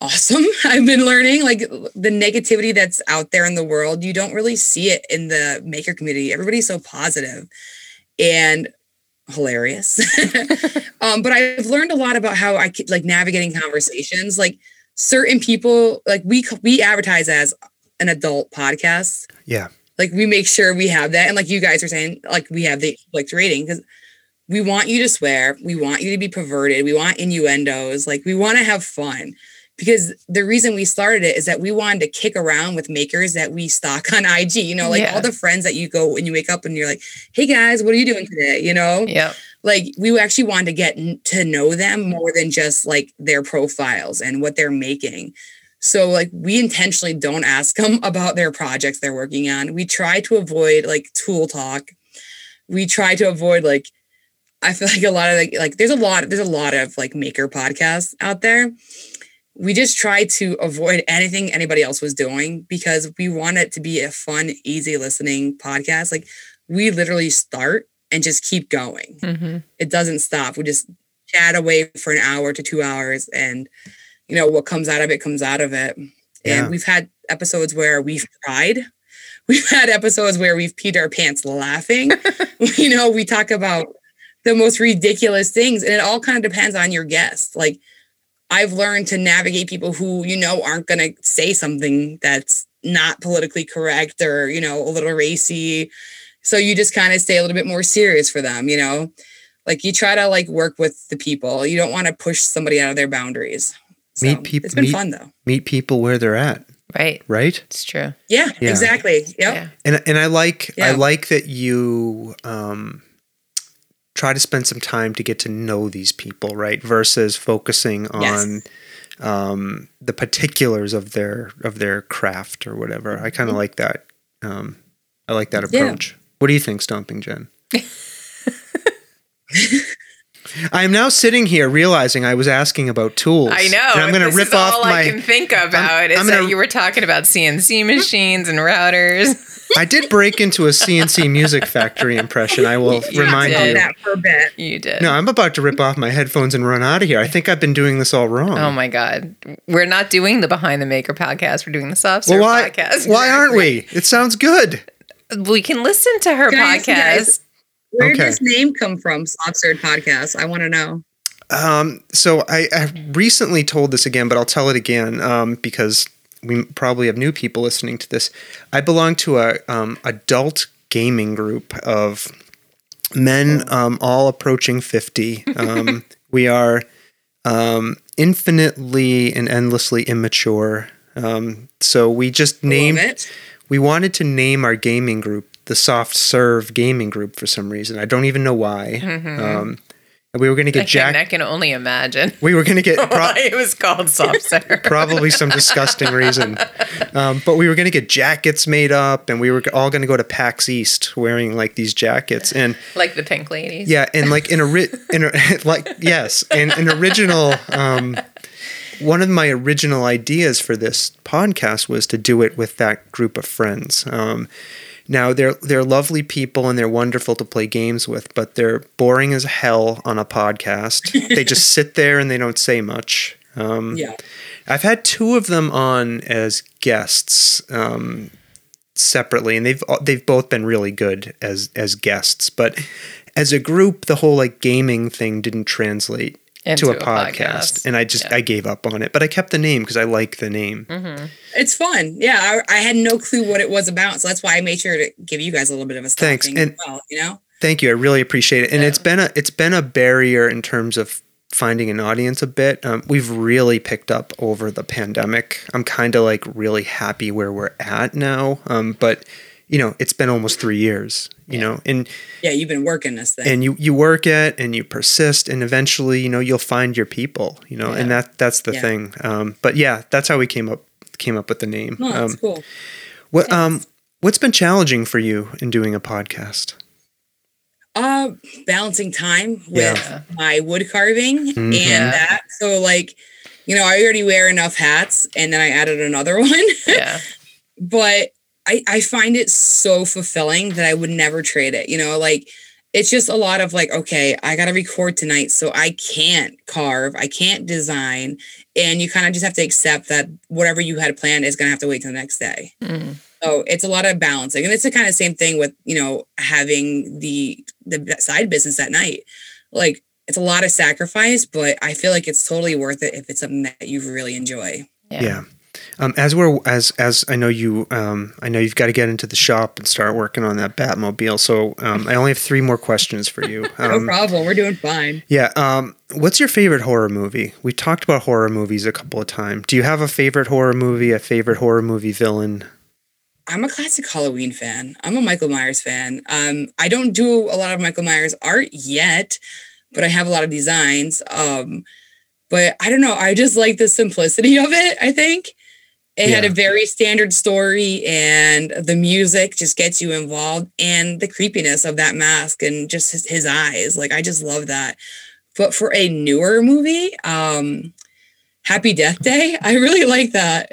awesome. I've been learning like the negativity that's out there in the world. You don't really see it in the maker community. Everybody's so positive and hilarious. um, but I've learned a lot about how I like navigating conversations. Like certain people, like we we advertise as an adult podcast. Yeah. Like we make sure we have that, and like you guys are saying, like we have the like rating because we want you to swear, we want you to be perverted, we want innuendos, like we want to have fun. Because the reason we started it is that we wanted to kick around with makers that we stock on IG. You know, like Yeah. all the friends that you go and you wake up and you're like, "Hey guys, what are you doing today?" You know, Yep. like we actually wanted to get to know them more than just like their profiles and what they're making. So like we intentionally don't ask them about their projects they're working on. We try to avoid like tool talk. We try to avoid like I feel like a lot of like like there's a lot there's a lot of like maker podcasts out there. We just try to avoid anything anybody else was doing because we want it to be a fun, easy listening podcast. Like we literally start and just keep going hmm it doesn't stop. We just chat away for an hour to two hours, and you know what comes out of it comes out of it. Yeah. And we've had episodes where we've cried. We've had episodes where we've peed our pants laughing. you know, we talk about the most ridiculous things, and it all kind of depends on your guest. Like I've learned to navigate people who you know aren't going to say something that's not politically correct or you know a little racy. So you just kind of stay a little bit more serious for them, you know like you try to like work with the people you don't want to push somebody out of their boundaries so Meet peop- it's been meet- fun though Meet people where they're at, Right. right? It's true. yeah, Yeah. exactly yep Yeah. And and I like I like that you um try to spend some time to get to know these people, right? Versus focusing on Yes. um the particulars of their of their craft or whatever. I kind of like that. Um I like that Mm-hmm. Yeah. approach. What do you think, Stomping Jen? I am now sitting here realizing I was asking about tools. I know. And I'm going to this rip is off all my. I can think about is I'm that gonna- you were talking about CNC machines and routers. I did break into a CNC Music Factory impression. I will You remind did. You. that for a bit You did. No, I'm about to rip off my headphones and run out of here. I think I've been doing this all wrong. Oh my God. We're not doing the Behind the Maker podcast. We're doing the Soft well, why? podcast. Why aren't we? It sounds good. We can listen to her Guys, podcast. guys. Where Okay. did this name come from Serve podcast i want to know Um, so I, I recently told this again, but I'll tell it again um, because we probably have new people listening to this. I belong to a um, adult gaming group of men, um, all approaching fifty. Um, we are um, infinitely and endlessly immature. Um, so we just named it. we wanted to name our gaming group the Soft Serve Gaming Group for some reason. I don't even know why. Um, and we were going to I get can, I can only imagine We were going to get pro- why it was called Soft Serve. probably some disgusting reason, um, but we were going to get jackets made up, and we were all going to go to PAX East wearing like these jackets. And like the pink ladies. yeah, and like in a ri- in a, like yes, and an original. Um, one of my original ideas for this podcast was to do it with that group of friends. Um, now they're they're lovely people and they're wonderful to play games with, but they're boring as hell on a podcast. they just sit there and they don't say much. Um, yeah I've had two of them on as guests um, separately, and they've they've both been really good as as guests. But as a group, the whole like gaming thing didn't translate. Into to a, a podcast, podcast. and I just Yeah. I gave up on it. But I kept the name because I like the name. Mm-hmm. It's fun. Yeah, I, I had no clue what it was about, so that's why I made sure to give you guys a little bit of a Thanks, and- as well. You know, Thank you. I really appreciate it. And Yeah. it's been a it's been a barrier in terms of finding an audience a bit. Um, we've really picked up over the pandemic. I'm kind of like really happy where we're at now. Um, but you know, it's been almost three years. You know, and yeah, you've been working this thing. and you you work it and you persist and eventually you know you'll find your people. You know, and that that's the Yeah. thing. Um, but yeah, that's how we came up came up with the name. oh, that's um, cool. what um what's been challenging for you in doing a podcast? Uh, balancing time with Yeah. my wood carving Mhm. and that. So like, you know, I already wear enough hats, and then I added another one. Yeah. but I, I find it so fulfilling that I would never trade it. You know, like it's just a lot of like, okay, I got to record tonight, so I can't carve, I can't design, and you kind of just have to accept that whatever you had planned is going to have to wait till the next day. Mm. So it's a lot of balancing, and it's the kind of same thing with you know having the the side business at night. Like it's a lot of sacrifice, but I feel like it's totally worth it if it's something that you really enjoy. Yeah. Um, as we're as as I know you um, I know you've got to get into the shop and start working on that Batmobile. So um, I only have three more questions for you. No Um, problem, we're doing fine. yeah. Um, what's your favorite horror movie? We talked about horror movies a couple of times. Do you have a favorite horror movie? A favorite horror movie villain? I'm a classic Halloween fan. I'm a Michael Myers fan. Um, I don't do a lot of Michael Myers art yet, but I have a lot of designs. Um, but I don't know. I just like the simplicity of it. I think it had a very standard story, and the music just gets you involved, and the creepiness of that mask and just his, his eyes. Like I just love that. But for a newer movie, um, Happy Death Day, I really like that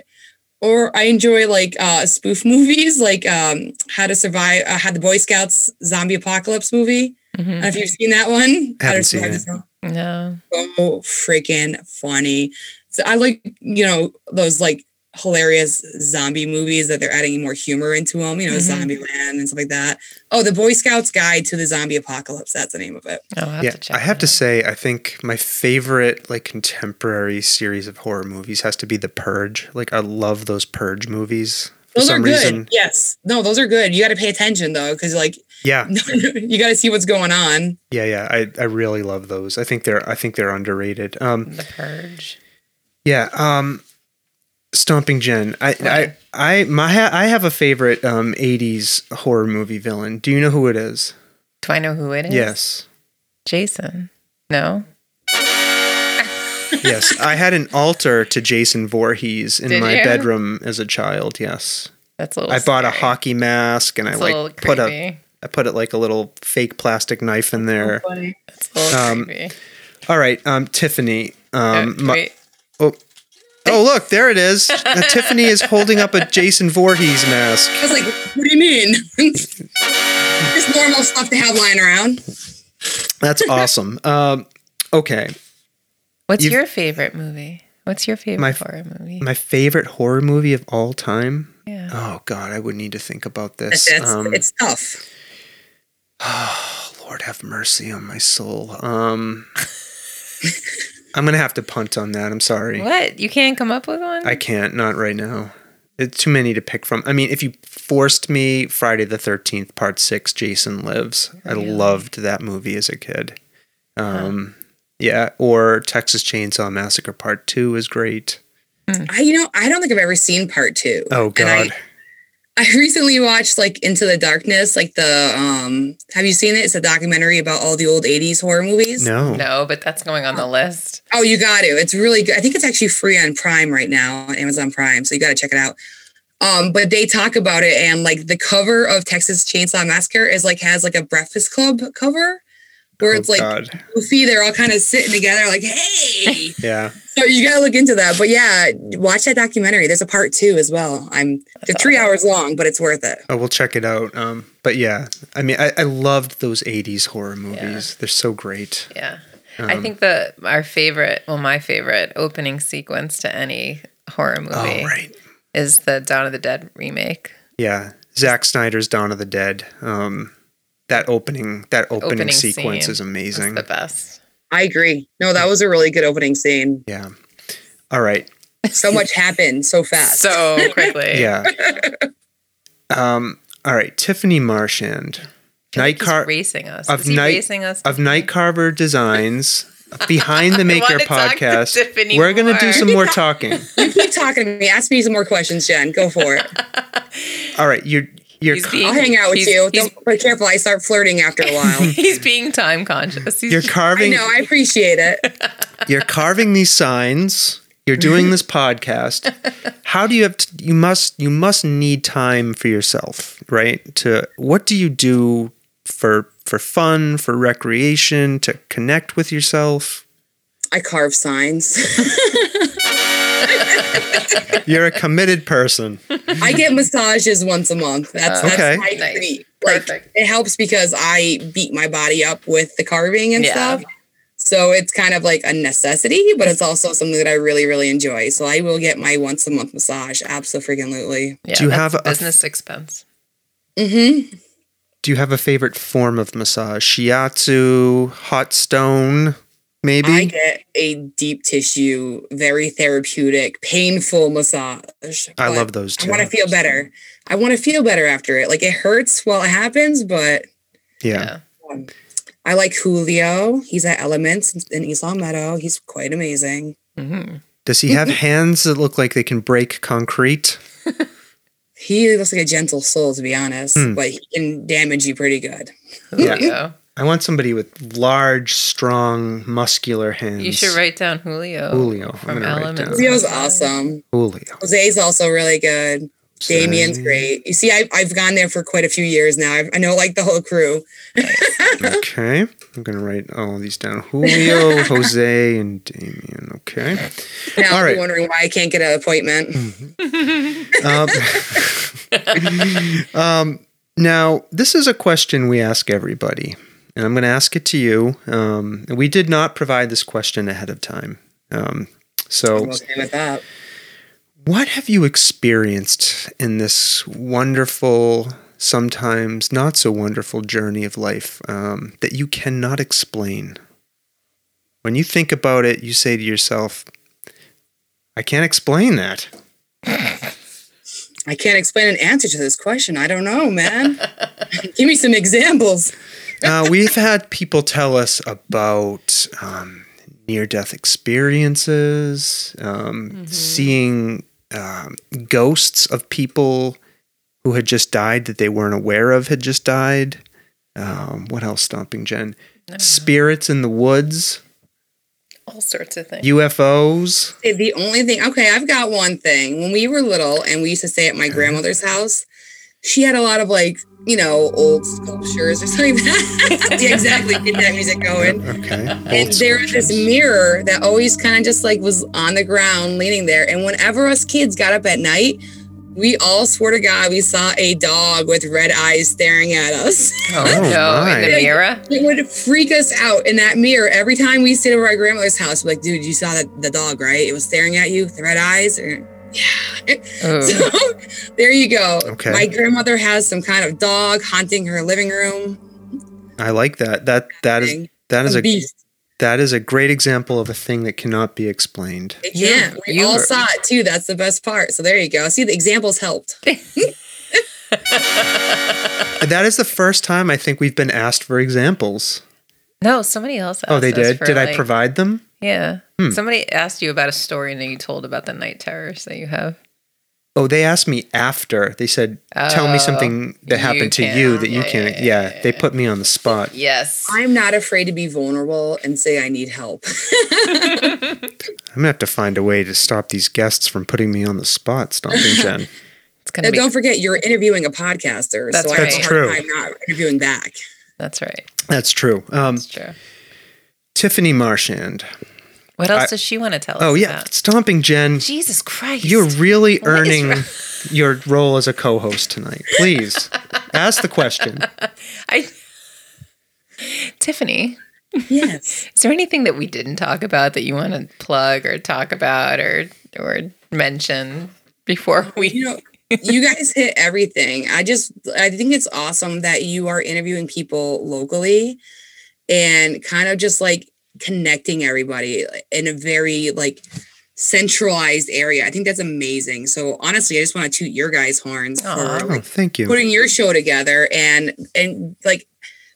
or I enjoy like uh spoof movies like um How to Survive uh, How the Boy Scouts Zombie Apocalypse movie. I don't know Mhm. if you've seen that one. How Haven't to seen it. No. So freaking funny. So I like, you know, those like hilarious zombie movies that they're adding more humor into them, you know, Mhm. Zombieland and stuff like that. Oh, The Boy Scouts Guide to the Zombie Apocalypse. That's the name of it. I'll have yeah, to check I have it to say, I think my favorite like contemporary series of horror movies has to be The Purge. Like I love those Purge movies. For Those are good. reason, Yes. No, those are good. You got to pay attention though, because like yeah, you got to see what's going on. yeah, yeah. I, I really love those. I think they're I think they're underrated. Um, The Purge. Yeah. Um, Stomping Jen. I, Okay. I, I, my, I have a favorite um, '80s horror movie villain. Do you know who it is? Do I know who it is? Yes. Jason. No. Yes. I had an altar to Jason Voorhees in Did my you? bedroom as a child. Yes. That's a little. I bought a hockey mask and It's I a like put a. I put it like a little fake plastic knife in there. It's a little um, creepy. All right, um, Tiffany. Um, Uh, my- oh, oh, look, there it is. Uh, Tiffany is holding up a Jason Voorhees mask. I was like, what do you mean? Just normal stuff to have lying around. That's awesome. Um, okay. What's you've- your favorite movie? What's your favorite My- horror movie? My favorite horror movie of all time. yeah. Oh God, I would need to think about this. It's, Um, it's tough. Oh, Lord have mercy on my soul. Um, I'm gonna have to punt on that. I'm sorry. What? You can't come up with one? I can't. Not right now. It's too many to pick from. I mean, if you forced me, Friday the Thirteenth Part Six, Jason Lives. I Really? loved that movie as a kid. Um, yeah, or Texas Chainsaw Massacre Part Two is great. I, you know, I don't think I've ever seen part two. Oh And I- God, I recently watched like Into the Darkness, like the um have you seen it? It's a documentary about all the old 80s horror movies. no. no, but that's going on the list. Oh, you got to. It's really good. I think it's actually free on Prime right now on Amazon Prime, so you got to check it out. Um, but they talk about it, and like the cover of Texas Chainsaw Massacre is like has like a Breakfast Club cover, where Oh, it's like God. goofy. They're all kind of sitting together, like, "Hey." Yeah. so you got to look into that. But yeah, watch that documentary. There's a part two as well. I'm they're three hours long, but it's worth it. Oh, we'll check it out. Um, but yeah, I mean, I, I loved those '80s horror movies. They're so great. Yeah. I Um, think the our favorite, well, my favorite opening sequence to any horror movie Oh, right. is the Dawn of the Dead remake. Yeah, Zack Snyder's Dawn of the Dead. Um, that opening, that opening, Opening sequence scene is It's amazing. the best. I agree. No, that was a really good opening scene. Yeah. All right. So much happened so fast. So quickly. Yeah. um. All right. Tiffany Marchand, Night Car racing us. of Is he Night- racing us? of Night Carver Designs. Behind the I Maker wanna to podcast. We're gonna do some more talking. you keep talking to me. Ask me some more questions, Jen. Go for it. All right. You're you're He's being- I'll hang out with he's- you. he's- Don't be careful. I start flirting after a while. He's being time conscious. He's you're carving. I carving know. I appreciate it. you're carving these signs you're doing this podcast how do you have to, you must you must need time for yourself right to what do you do for for fun for recreation to connect with yourself I carve signs. you're a committed person I get massages once a month. That's that's Okay. my Nice. treat. Like Perfect. it helps because I beat my body up with the carving and Yeah. stuff. So it's kind of like a necessity, but it's also something that I really, really enjoy. So I will get my once a month massage. Absolutely. yeah, Do you that's have a- business expense? Mm-hmm. do you have a favorite form of massage shiatsu hot stone maybe I get a deep tissue, very therapeutic, painful massage. I love those I want to feel better. I want to feel better after it. Like it hurts while it happens, but yeah um, I like Julio. He's at Elements in East Longmeadow. He's quite amazing. hmm does he have hands that look like they can break concrete He looks like a gentle soul, to be honest, Hmm. but he can damage you pretty good. Yeah. Julio. I want somebody with large, strong, muscular hands. You should write down Julio. Julio. From Elements. down. Julio's awesome. Julio. Jose's also really good. Damien's great. You see, I, I've gone there for quite a few years now. I, I know like the whole crew. Okay. I'm going to write all these down. Julio, Jose, and Damien. Okay. Now All I'll right. wondering why I can't get an appointment. Um, um, now, this is a question we ask everybody, and I'm going to ask it to you. Um, we did not provide this question ahead of time. Um, so, okay. What have you experienced in this wonderful, sometimes not so wonderful journey of life um, that you cannot explain? When you think about it, you say to yourself, I can't explain that. I can't explain an answer to this question. I don't know, man. Give me some examples. Uh, we've had people tell us about um, near death experiences, um, seeing um, ghosts of people who had just died that they weren't aware of had just died. Um, what else, Stomping Jen? Spirits in the woods, All sorts of things. UFOs. The only thing, okay, I've got one thing. When we were little and we used to stay at my grandmother's house, she had a lot of like, you know, old sculptures or something like that. yeah, exactly. Get that music going. Okay. And Old there was this mirror that always kind of just like was on the ground leaning there. And whenever us kids got up at night, we all swore to God we saw a dog with red eyes staring at us. Oh, no, in the mirror. It would freak us out in that mirror every time we stayed over at grandmother's house. We're like, dude, you saw that the dog, right? It was staring at you, with the red eyes. Or, yeah. Ooh. So oh. there you go. Okay. My grandmother has some kind of dog haunting her living room. I like that. That that is that is A a beast. that is a great example of a thing that cannot be explained. It You- can't. We you all were- saw it too. That's the best part. So there you go. See, the examples helped. That is the first time I think we've been asked for examples. No, somebody else. Oh, they asked us did. for, Did I provide them? Yeah. Hmm. Somebody asked you about a story and then you told about the night terrors that you have. Oh, they asked me after. They said, "Tell me Oh, something that happened to can't- you that you yeah, can't." yeah, Yeah, yeah, they put me on the spot. Yes. I'm not afraid to be vulnerable and say I need help. I'm gonna have to find a way to stop these guests from putting me on the spot. Stomping Jen. It's gonna Now, be. don't forget, you're interviewing a podcaster, That's so I right. have a True. hard time not interviewing back. That's right. That's true. Um, That's true. Tiffany Marchand. What else I- does she want to tell us? Oh yeah, about? Stomping Jen. Jesus Christ. You're really What is earning wrong? your role as a co-host tonight. Please ask the question. I. Tiffany, Yes. is there anything that we didn't talk about that you want to plug or talk about or or mention before we? you know you guys hit everything i just i think it's awesome that you are interviewing people locally and kind of just like connecting everybody in a very like centralized area. I think that's amazing. So honestly, I just want to toot your guys' horns Aw. for Oh, thank you. putting your show together and and like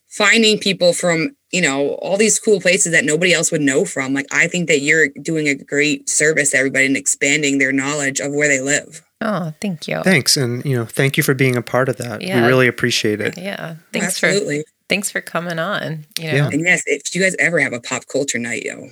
finding people from you know all these cool places that nobody else would know from. Like I think that you're doing a great service to everybody and expanding their knowledge of where they live. Oh, thank you. Thanks, and you know, thank you for being a part of that. Yeah. We really appreciate it. Yeah. Thanks for Absolutely. Thanks for coming on. You know. Yeah. And yes, if you guys ever have a pop culture night, yo,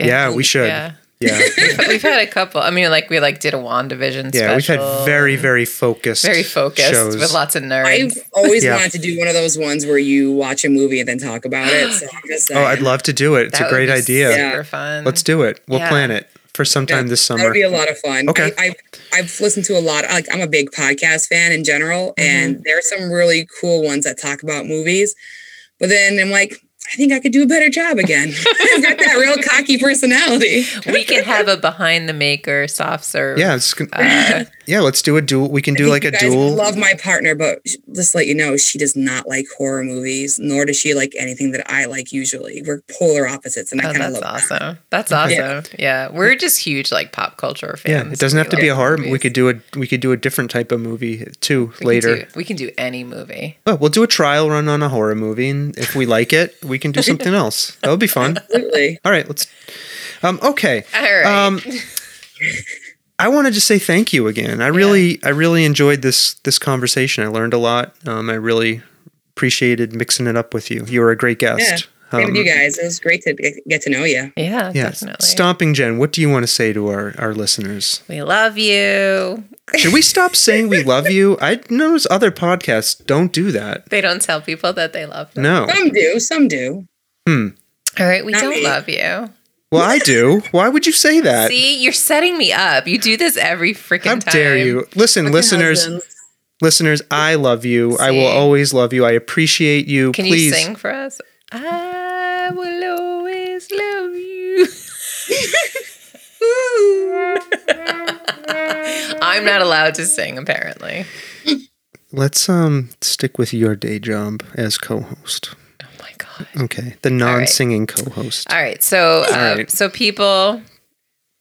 Yeah, we should. Yeah. Yeah, We've, we've had a couple. I mean, like we like did a WandaVision yeah. We've had very, very focused, very focused shows. with lots of nerds. I've always Yeah. wanted to do one of those ones where you watch a movie and then talk about it. So I'm just Oh, I'd love to do it. It's That a would great be idea. Super fun. Let's do it. We'll Yeah. plan it for sometime Yeah, this summer. That would be a lot of fun. Okay. I, I've, I've listened to a lot. Like I'm a big podcast fan in general, Mm-hmm. and there are some really cool ones that talk about movies. But then I'm like, I think I could do a better job again. I've got that real cocky personality. we can have a behind the maker soft serve. yeah, it's, Uh, yeah. Let's do a duel. We can do think like you a guys duel. Love my partner, but just let you know, she does not like horror movies, nor does she like anything that I like. Usually, we're polar opposites, and I oh, kind of that's love. that. awesome. That's awesome. Yeah. We're just huge like pop culture fans. yeah, it doesn't have to be a like horror. movies. We could do a we could do a different type of movie too We can later. do- we can do any movie. Well, we'll do a trial run on a horror movie, and if we like it, we can do something else. That would be fun. Absolutely. All right, let's. Um, okay. All right. Um, I want to just say thank you again. I really, I really enjoyed this this conversation. I learned a lot. Um, I really appreciated mixing it up with you. You were a great Yeah. guest. Same with Um, you guys. It was great to get get to know you. yeah, yeah. definitely. Stomping Jen, what do you want to say to our, our listeners? We love you. Should we stop saying we love you? I notice other podcasts don't do that. They don't tell people that they love them. No. Some do, some do. Hmm. All right, we Not don't me. love you. Well, I do. Why would you say that? See, you're setting me up. You do this every freaking time. How dare you? Listen, listeners, Husbands. listeners, I love you. I will always love you. I appreciate you. Can Please. you sing for us? I will always love you. I'm not allowed to sing, apparently. Let's um stick with your day job as co-host. Oh my god. Okay, the non-singing co-host. All right, so uh, right. so people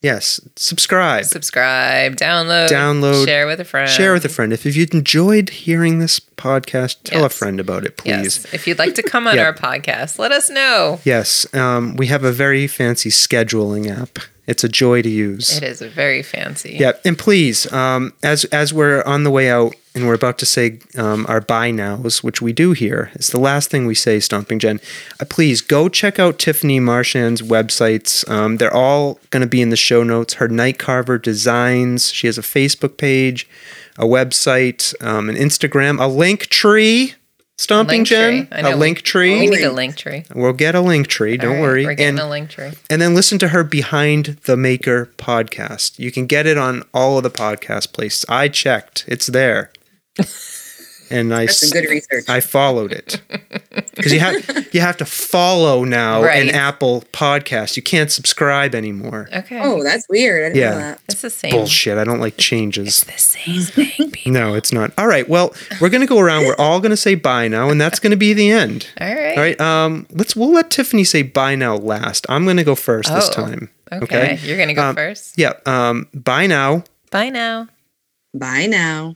Yes, subscribe, subscribe, download, Download, share with a friend, share with a friend. If if you've enjoyed hearing this podcast, tell a friend about it, please. Yes, if you'd like to come on Yeah. our podcast, let us know. Yes, um, we have a very fancy scheduling app. It's a joy to use. It is a very fancy. Yeah, and please, um, as as we're on the way out and we're about to say um, our bye nows, which we do here, it's the last thing we say, Stomping Jen. Uh, please go check out Tiffany Marchand's websites. Um, they're all going to be in the show notes. Her Night Carver designs. She has a Facebook page, a website, um, an Instagram, a link tree. Stomping Link Jen. A link tree. We need a link tree. We'll get a link tree. Don't right, worry. We're getting And a link tree. and then listen to her behind the maker podcast you can get it on all of the podcast places i checked it's there and i That's some good research. i followed it because you have you have to follow now Right. an apple podcast you can't subscribe anymore Okay. oh, that's weird. I didn't Yeah. know that. it's the same. bullshit i don't like changes The same thing. people. no it's not all right well we're gonna go around we're all gonna say bye now and that's gonna be the end All right. all right um let's we'll let tiffany say bye now last i'm gonna go first this Oh, time Okay. You're gonna go Um, first. yeah um bye now Bye now. Bye now.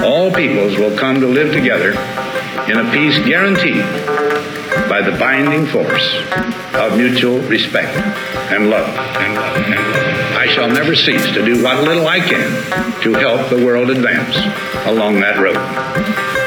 all peoples will come to live together in a peace guaranteed by the binding force of mutual respect and love. And love. And love. I shall never cease to do what little I can to help the world advance along that road.